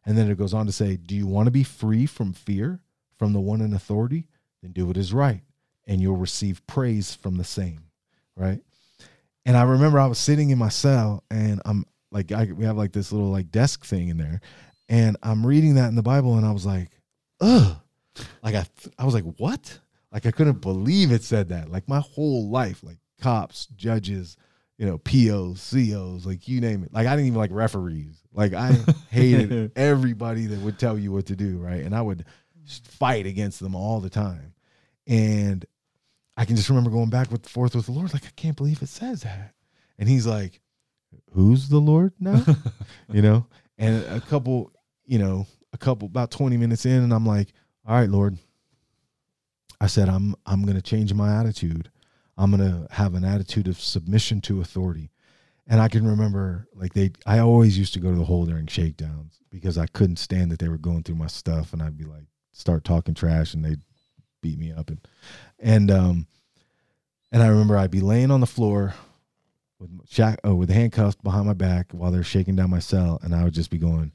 And then it goes on to say, Do you want to be free from fear from the one in authority? Then do what is right, and you'll receive praise from the same. Right. And I remember I was sitting in my cell, and I'm like, I, we have like this little like desk thing in there, and I'm reading that in the Bible, and I was like, ugh. Like I, I was like, what? Like I couldn't believe it said that. Like my whole life, like cops, judges, you know, POs, COs, like you name it. Like I didn't even like referees. Like I hated everybody that would tell you what to do, right? And I would fight against them all the time. And I can just remember going back with forth with the Lord, like I can't believe it says that. And he's like, "Who's the Lord now?" you know. And a couple, you know, a couple about twenty minutes in, and I'm like, "All right, Lord." I said, "I'm I'm going to change my attitude. I'm going to have an attitude of submission to authority." And I can remember, like they, I always used to go to the hole during shakedowns because I couldn't stand that they were going through my stuff, and I'd be like, start talking trash, and they'd beat me up, and and um, and I remember I'd be laying on the floor with shack, oh, with handcuffs behind my back while they're shaking down my cell, and I would just be going,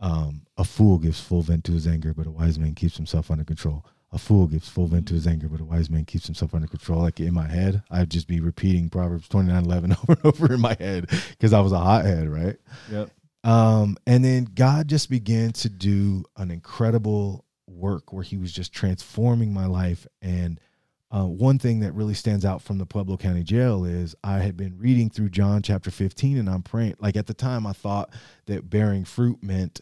um, "A fool gives full vent to his anger, but a wise man keeps himself under control." A fool gives full vent to his anger, but a wise man keeps himself under control. Like in my head, I'd just be repeating Proverbs twenty nine eleven over and over in my head because I was a hothead, right? Yep. Um, and then God just began to do an incredible work where He was just transforming my life. And uh, one thing that really stands out from the Pueblo County Jail is I had been reading through John chapter 15 and I'm praying. Like at the time, I thought that bearing fruit meant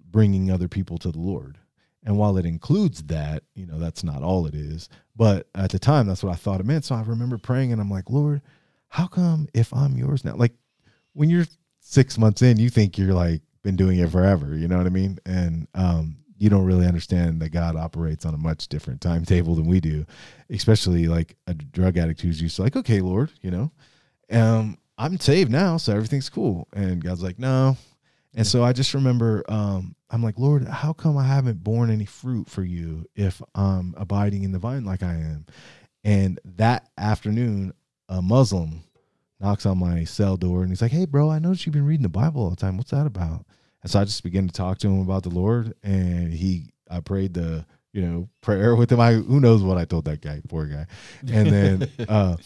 bringing other people to the Lord. And while it includes that, you know, that's not all it is. But at the time, that's what I thought it meant. So I remember praying and I'm like, Lord, how come if I'm yours now? Like when you're six months in, you think you're like been doing it forever. You know what I mean? And um, you don't really understand that God operates on a much different timetable than we do, especially like a drug addict who's used to like, okay, Lord, you know, um, I'm saved now, so everything's cool. And God's like, no. And so I just remember, um, I'm like, Lord, how come I haven't borne any fruit for you if I'm abiding in the vine like I am? And that afternoon, a Muslim knocks on my cell door and he's like, Hey, bro, I noticed you've been reading the Bible all the time. What's that about? And so I just began to talk to him about the Lord. And he, I prayed the, you know, prayer with him. I, who knows what I told that guy, poor guy. And then, uh,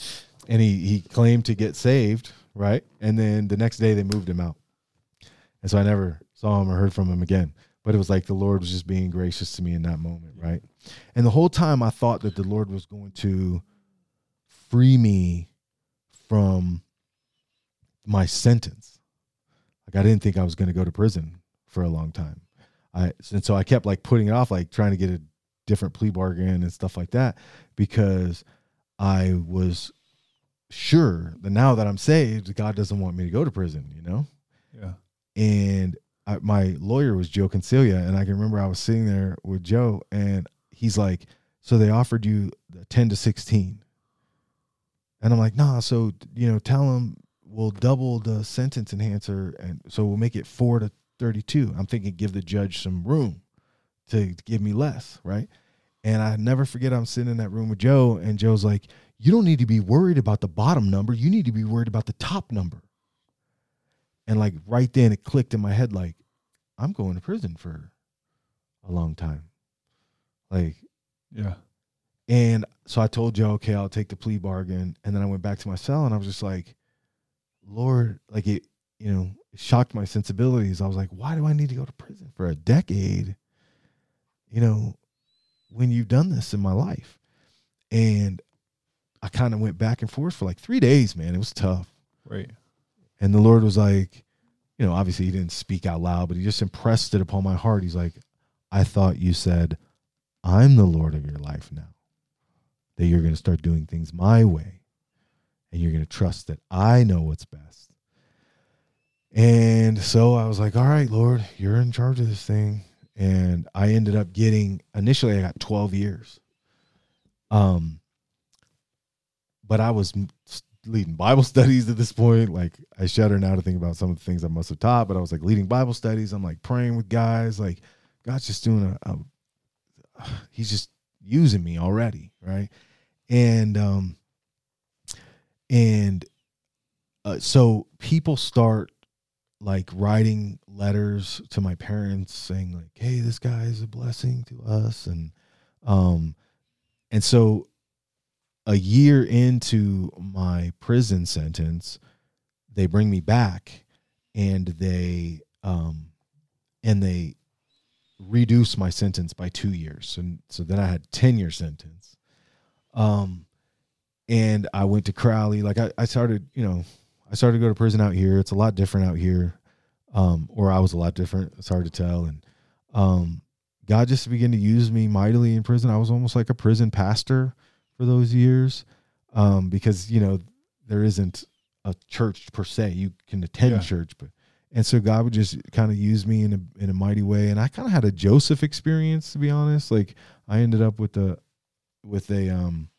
and he, he claimed to get saved. Right. And then the next day they moved him out. And so I never saw him or heard from him again. But it was like the Lord was just being gracious to me in that moment, right? And the whole time I thought that the Lord was going to free me from my sentence. Like I didn't think I was going to go to prison for a long time. I and so I kept like putting it off, like trying to get a different plea bargain and stuff like that, because I was sure that now that I'm saved, God doesn't want me to go to prison, you know? Yeah. And I, my lawyer was Joe Concilia. And I can remember I was sitting there with Joe and he's like, So they offered you the 10 to 16. And I'm like, Nah, so, you know, tell them we'll double the sentence enhancer. And so we'll make it four to 32. I'm thinking give the judge some room to give me less, right? And I never forget I'm sitting in that room with Joe, and Joe's like, You don't need to be worried about the bottom number. You need to be worried about the top number. And like right then it clicked in my head, like, I'm going to prison for a long time. Like, Yeah. and so I told Joe, okay, I'll take the plea bargain. And then I went back to my cell and I was just like, Lord, like it, you know, it shocked my sensibilities. I was like, why do I need to go to prison for a decade? You know, when you've done this in my life. And I kind of went back and forth for like three days, man. It was tough. Right. And the Lord was like, you know, obviously he didn't speak out loud, but he just impressed it upon my heart. He's like, I thought you said, I'm the Lord of your life now. That you're going to start doing things my way. And you're going to trust that I know what's best. And so I was like, all right, Lord, you're in charge of this thing. And I ended up getting, initially, I got 12 years. Um, but I was leading Bible studies at this point. Like I shudder now to think about some of the things I must have taught, but I was like leading Bible studies. I'm like praying with guys. Like God's just doing a, a he's just using me already, right? And um and uh, so people start like writing letters to my parents saying like, "Hey, this guy is a blessing to us," and um and so a year into my prison sentence, they bring me back and they um and they reduce my sentence by two years. And so then I had 10 year sentence. Um and I went to Crowley. Like I, I started, you know, I started to go to prison out here. It's a lot different out here. Um, or I was a lot different. It's hard to tell. And um God just began to use me mightily in prison. I was almost like a prison pastor for those years um, because you know there isn't a church per se. You can attend Yeah. church, but and so God would just kind of use me in a in a mighty way. And I kind of had a Joseph experience, to be honest. Like I ended up with a with a um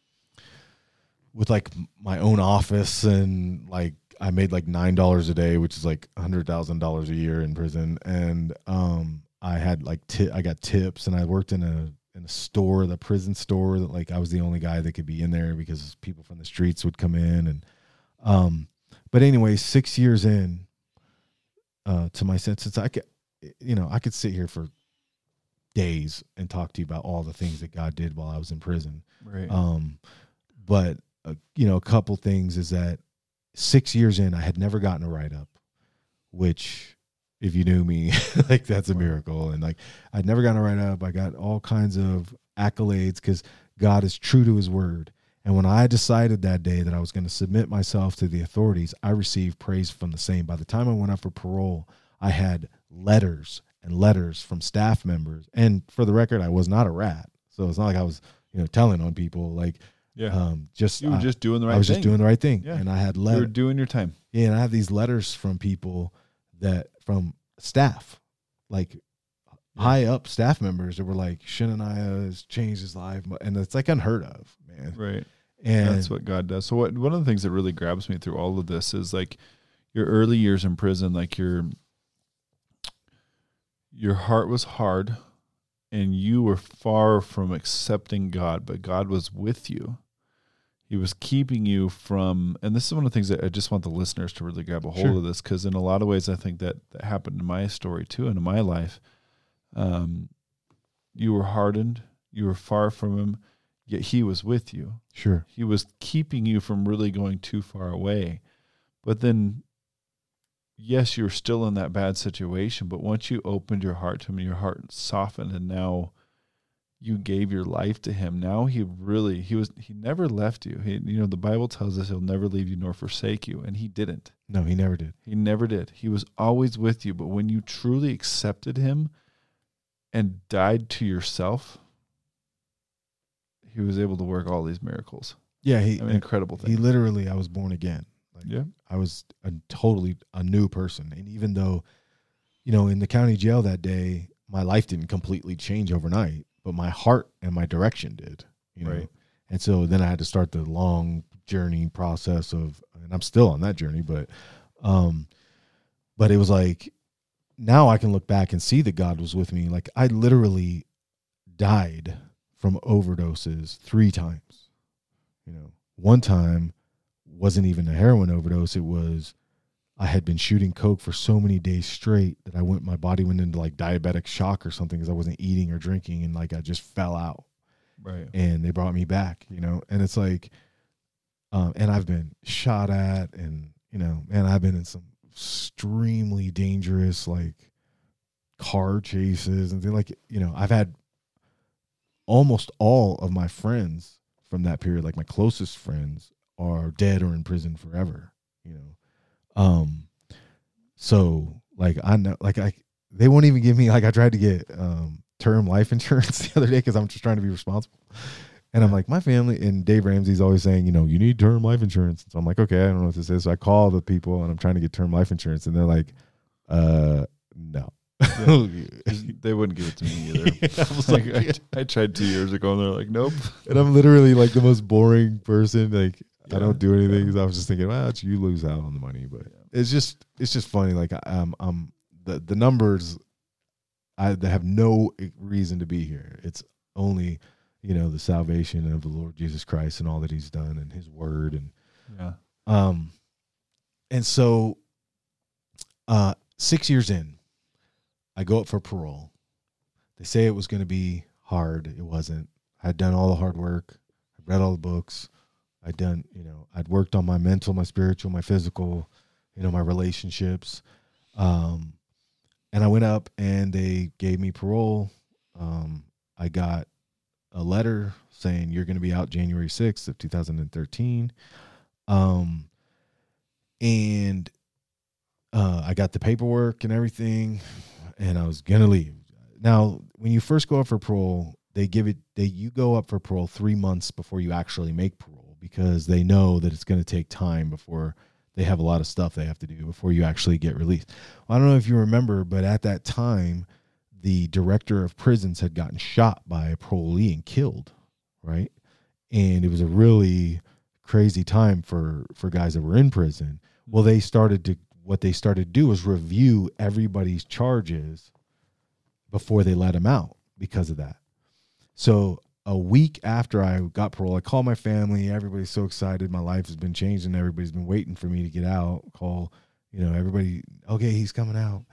with like my own office and like I made like nine dollars a day, which is like a hundred thousand dollars a year in prison. And um I had like ti- I got tips and I worked in a in a store, the prison store that like I was the only guy that could be in there because people from the streets would come in and um but anyway, 6 years in uh to my sentence I could you know, I could sit here for days and talk to you about all the things that God did while I was in prison. Right. Um but uh, you know, a couple things is that 6 years in I had never gotten a write up which if you knew me, like that's a miracle. And like I'd never gotten a write up. I got all kinds of accolades because God is true to his word. And when I decided that day that I was going to submit myself to the authorities, I received praise from the same. By the time I went up for parole, I had letters and letters from staff members. And for the record, I was not a rat. So it's not like I was, you know, telling on people. Like, yeah. um, just you were I- just doing the right I was thing. just doing the right thing. Yeah. And I had you were letters. doing your time. Yeah, and I have these letters from people that from staff, like Yeah. high up staff members that were like, Shinanaya has changed his life, and it's like unheard of, man. Right. And That's what God does. So what one of the things that really grabs me through all of this is like your early years in prison, like your your heart was hard and you were far from accepting God, but God was with you. He was keeping you from and this is one of the things that I just want the listeners to really grab a hold Sure. of this because in a lot of ways I think that, that happened in my story too and in my life. Um you were hardened, you were far from him, yet he was with you sure, he was keeping you from really going too far away. But then, yes, you're still in that bad situation. But once you opened your heart to him, your heart softened, and now you gave your life to him. Now he really he was he never left you. He, you know the Bible tells us he'll never leave you nor forsake you, and he didn't. no, he never did. He never did. He was always with you. But when you truly accepted him and died to yourself, he was able to work all these miracles. Yeah, he I mean, incredible thing. he literally I was born again. Like yeah. I was a totally a new person. And even though, you know, in the county jail that day, my life didn't completely change overnight, but my heart and my direction did. You know. Right. And so then I had to start the long journey process of and I'm still on that journey, but um but it was like now I can look back and see that God was with me. Like I literally died from overdoses three times. You know, one time wasn't even a heroin overdose. It was I had been shooting coke for so many days straight that I went my body went into like diabetic shock or something because I wasn't eating or drinking and like I just fell out Right. and they brought me back, you know. And it's like um and I've been shot at and you know, man, I've been in some extremely dangerous like car chases and things like you know, I've had almost all of my friends from that period, like my closest friends, are dead or in prison forever. You know, um, so like I know, like I they won't even give me like I tried to get um term life insurance the other day because I'm just trying to be responsible. And I'm like, my family and Dave Ramsey's always saying, you know, you need term life insurance. So I'm like, okay, I don't know what this is. So I call the people and I'm trying to get term life insurance, and they're like, uh, no. they wouldn't give it to me either. I was like, like, I, I tried two years ago, and they're like, "Nope." and I'm literally like the most boring person. Like I don't do anything. 'cause I was just thinking, well, you lose out on the money, but it's just it's just funny. Like um um the the numbers, I they have no reason to be here. It's only you know the salvation of the Lord Jesus Christ and all that He's done and His Word and Yeah. um and so uh six years in, I go up for parole. They say it was going to be hard. It wasn't. I'd done all the hard work. I read all the books. I'd done, you know, I'd worked on my mental, my spiritual, my physical, you know, my relationships. Um, and I went up and they gave me parole. Um, I got a letter saying you're going to be out January 6th of 2013. Um, and uh, I got the paperwork and everything, and I was gonna leave. Now, when you first go up for parole, they give it they you go up for parole three months before you actually make parole because they know that it's going to take time before they have a lot of stuff they have to do before you actually get released. Well, I don't know if you remember, but at that time, the director of prisons had gotten shot by a parolee and killed, right? And it was a really crazy time for for guys that were in prison. Well, they started to what they started to do was review everybody's charges before they let them out because of that. So a week after I got parole, I called my family. Everybody's so excited. My life has been changed and everybody's been waiting for me to get out. Call, you know, everybody, okay, he's coming out.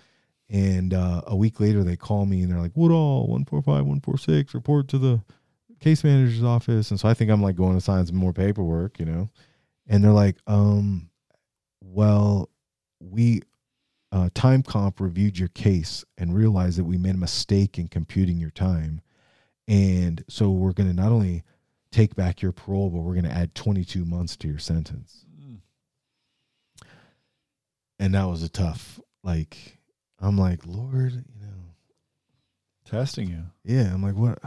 And uh, a week later, they call me and they're like, Woodall, 145, 146, report to the case manager's office. And so I think I'm like going to sign some more paperwork, you know. And they're like, um, well, we uh, time comp reviewed your case and realized that we made a mistake in computing your time and so we're going to not only take back your parole but we're going to add 22 months to your sentence. Mm. and that was a tough like i'm like lord you know. Testing you. yeah i'm like what?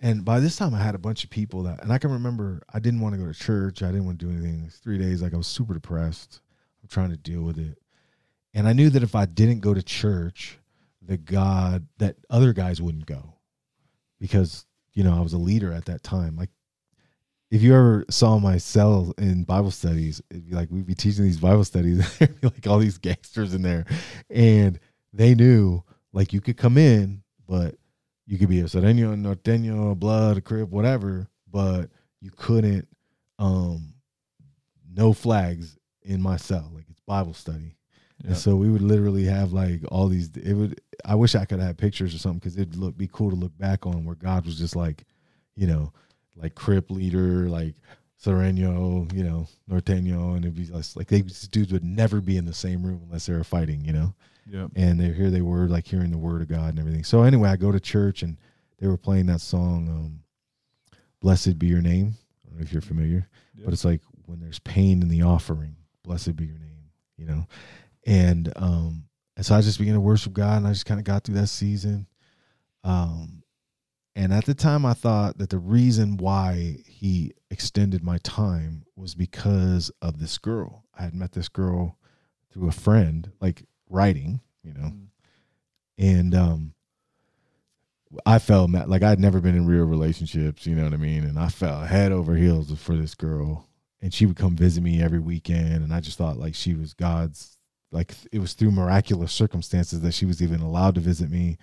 And by this time i had a bunch of people that and i can remember i didn't want to go to church. I didn't want to do anything. It was three days. Like i was super depressed. I'm trying to deal with it. And i knew that if i didn't go to church that god that other guys wouldn't go because you know i was a leader at that time like if you ever saw my cell in bible studies it'd be like we'd be teaching these bible studies there'd be like all these gangsters in there and they knew like you could come in but you could be a Sureño, Norteño, Blood, a Crip, whatever, but you couldn't um no flags in my cell. Like it's Bible study. Yeah. And so we would literally have like all these it would I wish I could have pictures or something because it'd look be cool to look back on where God was just like, you know, like Crip leader, like Sureño, you know, Norteño, and it'd be just like they these dudes would never be in the same room unless they were fighting, you know yeah. and they here they were like hearing the word of God and everything. So anyway, I go to church and they were playing that song, um, "Blessed Be Your Name." I don't know if you're familiar, Yeah. but it's like when there's pain in the offering, blessed be your name, you know. And um, and so I just began to worship God, and I just kind of got through that season. Um, And at the time, I thought that the reason why he extended my time was because of this girl. I had met this girl through a friend, like writing, you know, Mm. and um, I felt ma- like I'd never been in real relationships, you know what I mean? And I fell head over heels for this girl, and she would come visit me every weekend, and I just thought like she was God's, like it was through miraculous circumstances that she was even allowed to visit me.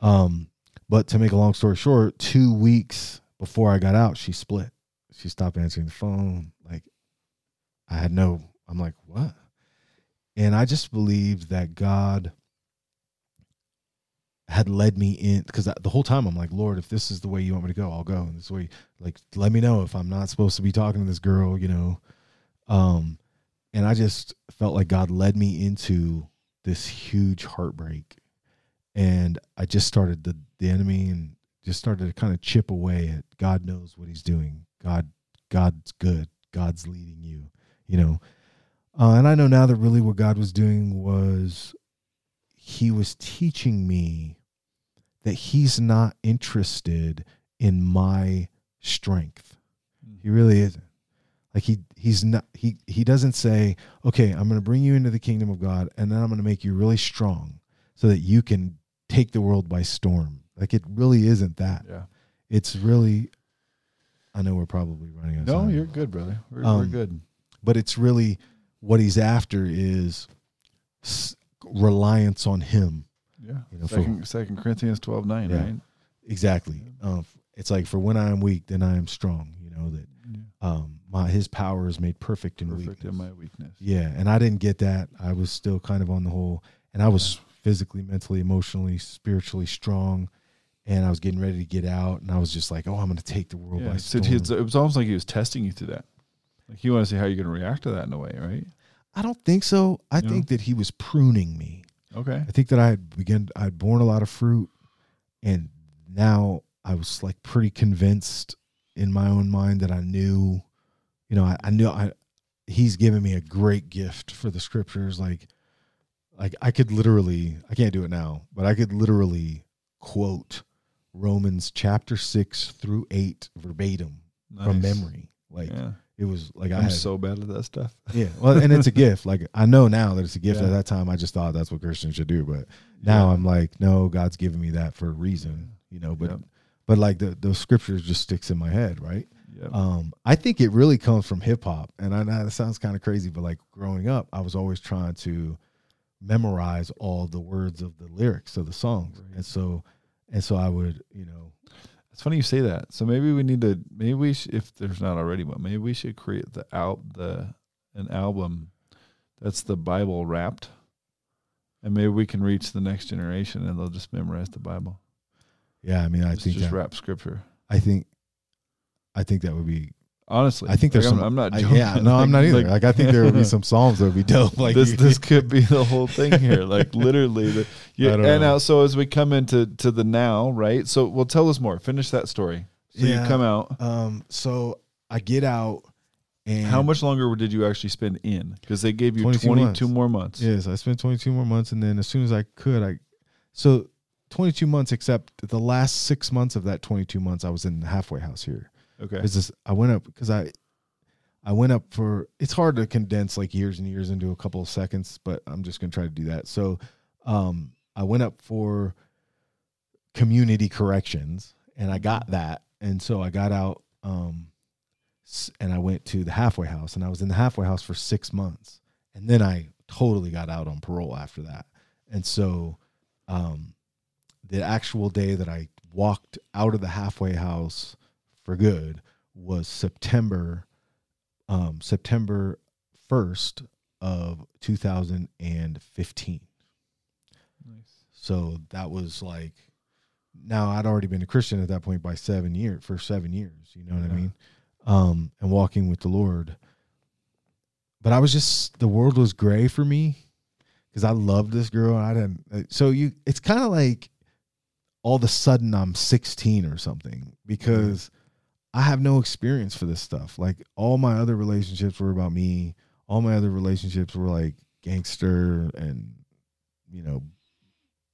Um, but to make a long story short, two weeks before I got out, she split. She stopped answering the phone. Like I had no, I'm like, what? And I just believed that God had led me in because the whole time I'm like, Lord, if this is the way you want me to go, I'll go. And this way, like, let me know if I'm not supposed to be talking to this girl, you know. Um, and I just felt like God led me into this huge heartbreak, and I just started the the enemy and just started to kind of chip away at God knows what He's doing. God, God's good. God's leading you, you know. Uh, and I know now that really what God was doing was He was teaching me that He's not interested in my strength. He really isn't. Like he he's not he he doesn't say, "Okay, I'm going to bring you into the kingdom of God and then I'm going to make you really strong so that you can take the world by storm." Like it really isn't that. Yeah. It's really I know we're probably running out of No, time. you're good, brother. We're, we're Um, good. but it's really what he's after is s- reliance on him. Yeah. you know, for- Second, Second Corinthians twelve nine, Yeah. right? Exactly. Um, it's like for when I am weak, then I am strong. You know that Yeah. um, my his power is made perfect in Perfect weakness. in my weakness. Yeah, and I didn't get that. I was still kind of on the whole, and I was physically, mentally, emotionally, spiritually strong, and I was getting ready to get out, and I was just like, "Oh, I'm going to take the world Yeah. by storm." he- it was almost like he was testing you through that. Like he wanted to see how you're going to react to that in a way, right? I don't think so. I No? think that he was pruning me. Okay. I think that I had begun. I'd borne a lot of fruit, and now I was like pretty convinced in my own mind that I knew, you know, I, I knew I. He's given me a great gift for the scriptures. Like, like I could literally. I can't do it now, but I could literally quote Romans chapter six through eight verbatim from memory. Like yeah. it was like I I'm had, so bad at that stuff. yeah. Well, and it's a gift. Like I know now that it's a gift. Yeah. At that time, I just thought that's what Christians should do. But now Yeah. I'm like, no, God's given me that for a reason, you know. But but like the those scriptures just sticks in my head, right? Yep. Um, I think it really comes from hip hop, and I know that sounds kind of crazy, but like growing up, I was always trying to memorize all the words of the lyrics of the songs, Right. and so and so I would, you know, It's funny you say that. So maybe we need to maybe we sh- if there's not already one, maybe we should create the out the an album that's the Bible wrapped. And maybe we can reach the next generation and they'll just memorize the Bible. yeah. I mean, I think just that, rap scripture. I think I think that would be Honestly. I think there's like, I'm- some. I'm, not I- yeah, no, I'm not either. like- Like, I think there would be some psalms that would be dope. Like this this could be the whole thing here. Like literally the yeah. And now so as we come into to the now, right? So well tell us more. Finish that story. So Yeah. you come out. um. So I get out, and How much longer did you actually spend in? Because they gave you 22 22, months. more months. Yes, I spent 22 more months, and then as soon as I could, I so 22 months. Except the last six months of that 22 months, I was in the halfway house here. Okay. It's just I went up because I I went up for it's hard to condense like years and years into a couple of seconds, but I'm just gonna try to do that. So um I went up for community corrections and I got that. And so I got out um and I went to the halfway house and I was in the halfway house for six months. And then I totally got out on parole after that. And so um the actual day that I walked out of the halfway house for good was September um September 1st of 2015. Nice. So that was like now I'd already been a Christian at that point by 7 years for 7 years, you know what I mean? Um and walking with the Lord. But I was just the world was gray for me cuz I loved this girl. I didn't so you it's kind of like all of a sudden I'm 16 or something because I have no experience for this stuff. Like all my other relationships were about me. All my other relationships were like gangster and you know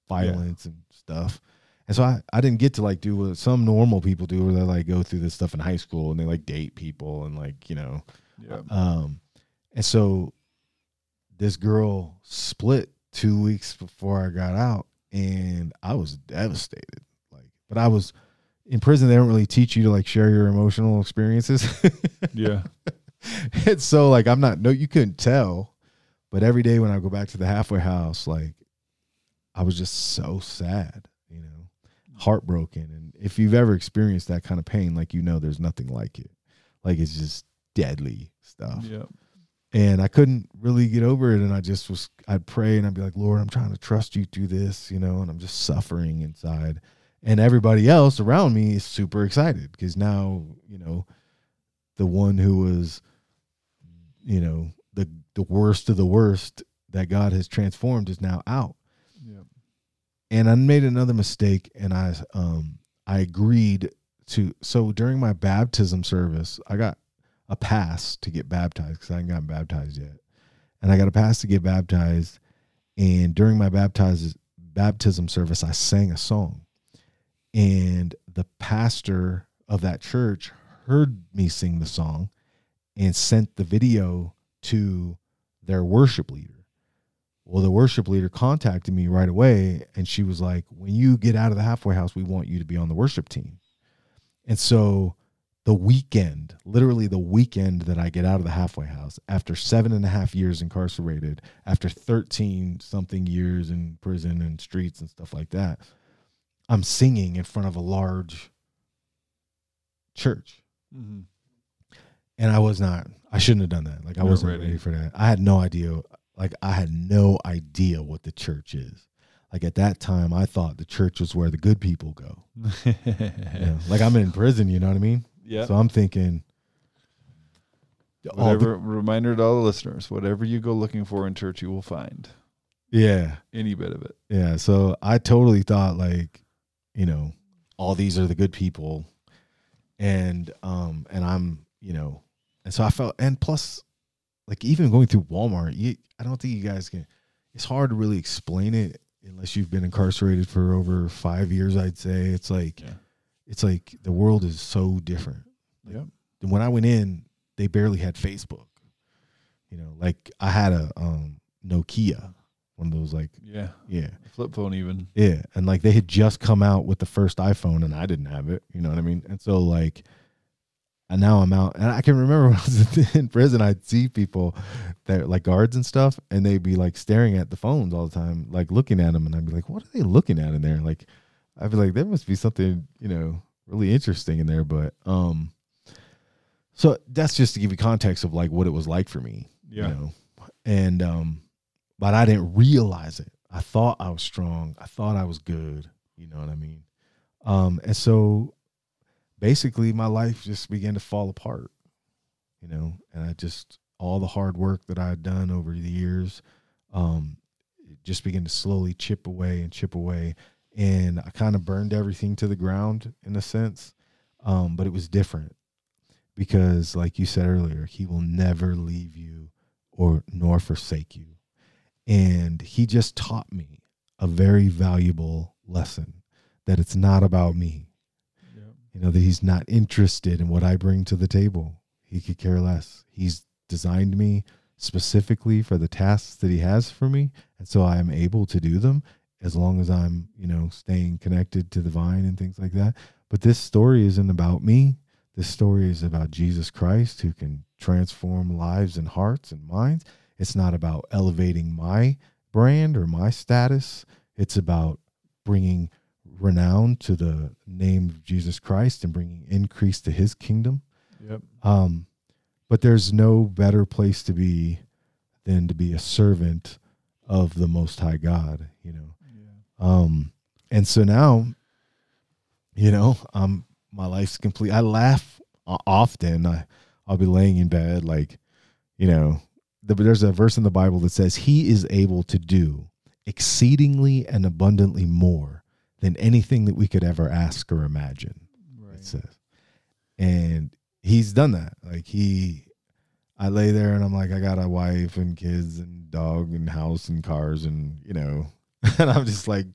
violence and stuff. And so I, I didn't get to like do what some normal people do where they like go through this stuff in high school and they like date people and like, you know, Yeah. um, and so this girl split two weeks before I got out, and I was devastated. Like, but I was in prison. They don't really teach you to like share your emotional experiences. Yeah. and so, like, I'm not. No, you couldn't tell. But every day when I go back to the halfway house, like, I was just so sad. You know, heartbroken. And if you've ever experienced that kind of pain, like you know, there's nothing like it. Like it's just deadly stuff Yeah. and I couldn't really get over it. And I just was, I'd pray and I'd be like, Lord, I'm trying to trust you through this, you know, and I'm just suffering inside. And everybody else around me is super excited because now, you know, the one who was, you know, the the worst of the worst that God has transformed is now out. Yeah. And I made another mistake and I um I agreed to so during my baptism service, I got a pass to get baptized because I hadn't gotten baptized yet. And I got a pass to get baptized. And during my baptize, baptism service, I sang a song. And the pastor of that church heard me sing the song and sent the video to their worship leader. Well, the worship leader contacted me right away and she was like, When you get out of the halfway house, we want you to be on the worship team. And so the weekend, literally the weekend that I get out of the halfway house, after seven and a half years incarcerated, after 13 something years in prison and streets and stuff like that, I'm singing in front of a large church. hmm And I was not, I shouldn't have done that. Like, I Not wasn't ready. ready for that. I had no idea, like, I had no idea what the church is. Like, at that time, I thought the church was where the good people go. You know? Like, I'm in prison, you know what I mean? yeah. So I'm thinking, all the- Whatever reminder to all the listeners, whatever you go looking for in church, you will find yeah, any bit of it. yeah. So I totally thought like, you know, all these are the good people, and um, and I'm, you know, and so I felt, and plus, like even going through Walmart, you, I don't think you guys can. It's hard to really explain it unless you've been incarcerated for over five years. I'd say it's like, Yeah. it's like the world is so different. Yep. And when I went in, they barely had Facebook. You know, like I had a um Nokia, one of those like Yeah. yeah, Flip phone even. yeah, and like they had just come out with the first iPhone, and I didn't have it. You know what I mean? And so like, and now I'm out, and I can remember when I was in prison, I'd see people that like guards and stuff, and they'd be like staring at the phones all the time, like looking at them, and I'd be like, what are they looking at in there? Like, I'd be like, there must be something you know really interesting in there, but um. So that's just to give you context of like what it was like for me Yeah. you know and um but i didn't realize it. I thought i was strong. I thought i was good. You know what i mean? Um and so basically my life just began to fall apart you know and i just all the hard work that i had done over the years um just began to slowly chip away and chip away. And i kind of burned everything to the ground in a sense um but it was different because like you said earlier he will never leave you or nor forsake you and he just taught me a very valuable lesson that it's not about me. Yeah. you know that he's not interested in what i bring to the table. He could care less. He's designed me specifically for the tasks that he has for me and so i am able to do them as long as i'm you know staying connected to the vine and things like that. But this story isn't about me. This story is about jesus christ who can transform lives and hearts and minds it's not about elevating my brand or my status it's about bringing renown to the name of jesus christ and bringing increase to his kingdom Yep. um, but there's no better place to be than to be a servant of the Most High God, you know. Yeah. Um, and so now, you know, um, my life's complete. I laugh often. I, I'll be laying in bed, like, you know, there's a verse in the Bible that says, "He is able to do exceedingly and abundantly more than anything that we could ever ask or imagine." Right. it says. And he's done that. Like he I lay there and I'm like, I got a wife and kids and dog and house and cars and you know and I'm just like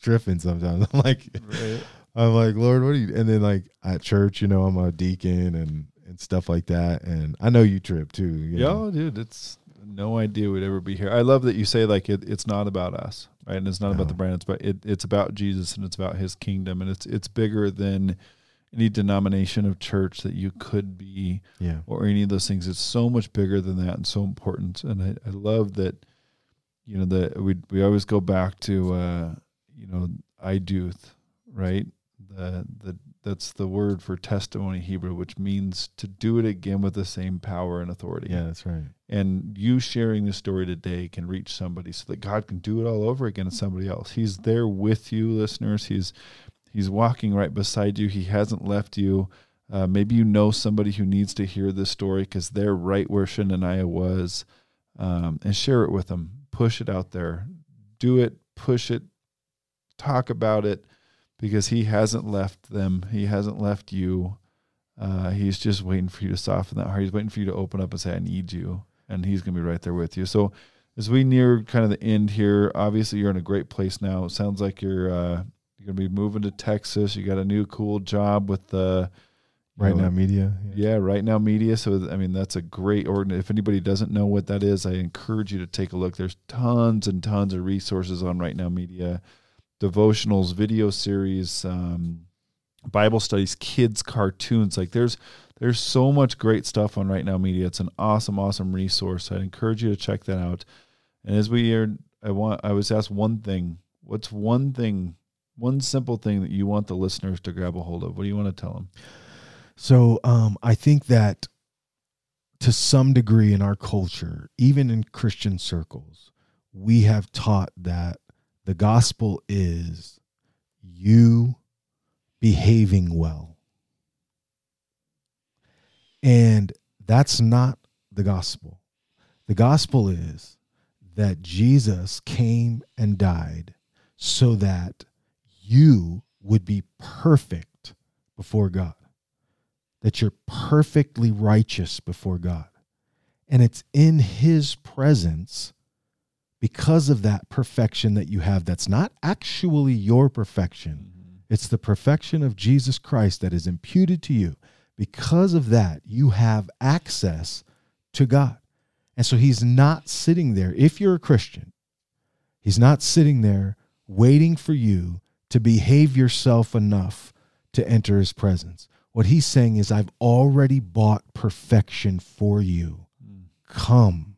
tripping sometimes. I'm like, Right. I'm like, Lord, what are you? And then like at church, you know, I'm a deacon and and stuff like that. And I know you trip too. you know. Dude, it's no idea we'd ever be here. I love that you say like it, it's not about us, right? And it's not about the brand. It's about it, it's about Jesus and it's about His kingdom, and it's it's bigger than any denomination of church that you could be yeah, or any of those things. It's so much bigger than that and so important. And I, I love that, you know, that we we always go back to, uh, you know, iduth, right? The the that's the word for testimony Hebrew, which means to do it again with the same power and authority. yeah, that's right. And you sharing the story today can reach somebody so that God can do it all over again to somebody else. He's there with you, listeners. He's He's walking right beside you. He hasn't left you. Uh, maybe you know somebody who needs to hear this story because they're right where Shananiah was, um, and share it with them. Push it out there. Do it. Push it. Talk about it because he hasn't left them. He hasn't left you. Uh, he's just waiting for you to soften that heart. He's waiting for you to open up and say, "I need you," and he's going to be right there with you. So, as we near kind of the end here, obviously you're in a great place now. It sounds like you're uh, you're going to be moving to Texas. You got a new cool job with the Right know, now, media. yeah, RightNow Media. So I mean, that's a great organ. If anybody doesn't know what that is, I encourage you to take a look. There's tons and tons of resources on RightNow Media, devotionals, video series, um, Bible studies, kids cartoons. Like there's there's so much great stuff on RightNow Media. It's an awesome, awesome resource. I encourage you to check that out. And as we are, I want I was asked one thing. What's one thing, one simple thing that you want the listeners to grab a hold of? What do you want to tell them? So um, I think that to some degree in our culture, even in Christian circles, we have taught that the gospel is you behaving well. And that's not the gospel. The gospel is that Jesus came and died so that you would be perfect before God that you're perfectly righteous before God. And it's in His presence because of that perfection that you have that's not actually your perfection. Mm-hmm. It's the perfection of Jesus Christ that is imputed to you. Because of that, you have access to God. And so He's not sitting there, if you're a Christian, He's not sitting there waiting for you to behave yourself enough to enter His presence. What He's saying is, I've already bought perfection for you. Mm. Come.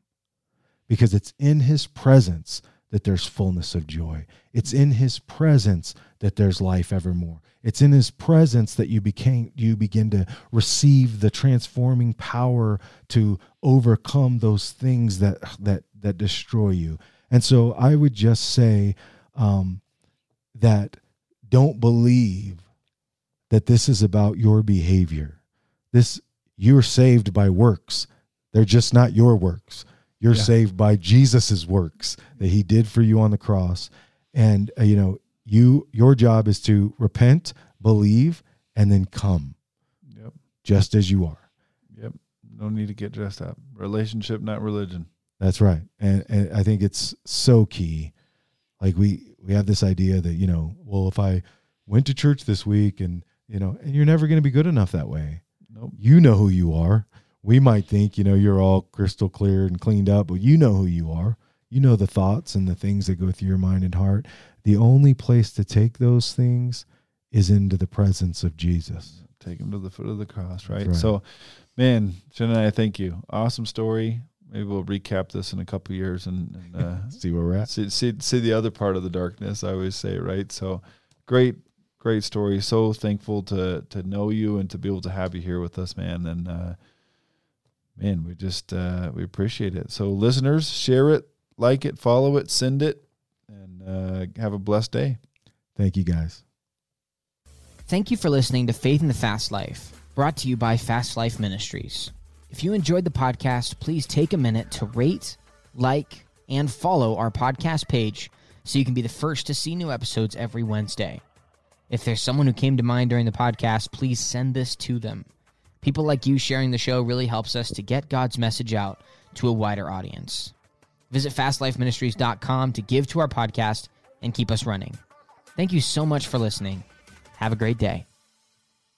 Because it's in His presence that there's fullness of joy. It's in his presence that there's life evermore. It's in his presence that you became you begin to receive the transforming power to overcome those things that that that destroy you. And so I would just say um, that don't believe that this is about your behavior. This you're saved by works. They're just not your works. You're Yeah. saved by Jesus's works that he did for you on the cross. And uh, you know, you your job is to repent, believe, and then come Yep. just as you are. Yep. No need to get dressed up. Relationship, not religion. That's right. And and I think it's so key. Like we we have this idea that, you know, well if I went to church this week and, you know, and you're never going to be good enough that way. Nope. You know who you are. We might think, you know, you're all crystal clear and cleaned up, but you know who you are. You know the thoughts and the things that go through your mind and heart. The only place to take those things is into the presence of Jesus. Take him to the foot of the cross, right? right. So, man, Jen and I thank you. Awesome story. Maybe we'll recap this in a couple years and, and uh, See where we're at. see, see see the other part of the darkness. I always say, right? So, great, great story. So thankful to to know you and to be able to have you here with us, man. And uh, man, we just uh, we appreciate it. So, listeners, share it, like it, follow it, send it, and uh, have a blessed day. Thank you guys. Thank you for listening to Faith in the Fast Life, brought to you by Fast Life Ministries. If you enjoyed the podcast, please take a minute to rate, like, and follow our podcast page so you can be the first to see new episodes every Wednesday. If there's someone who came to mind during the podcast, please send this to them. People like you sharing the show really helps us to get God's message out to a wider audience. Visit fastlifeministries.com to give to our podcast and keep us running. Thank you so much for listening. Have a great day.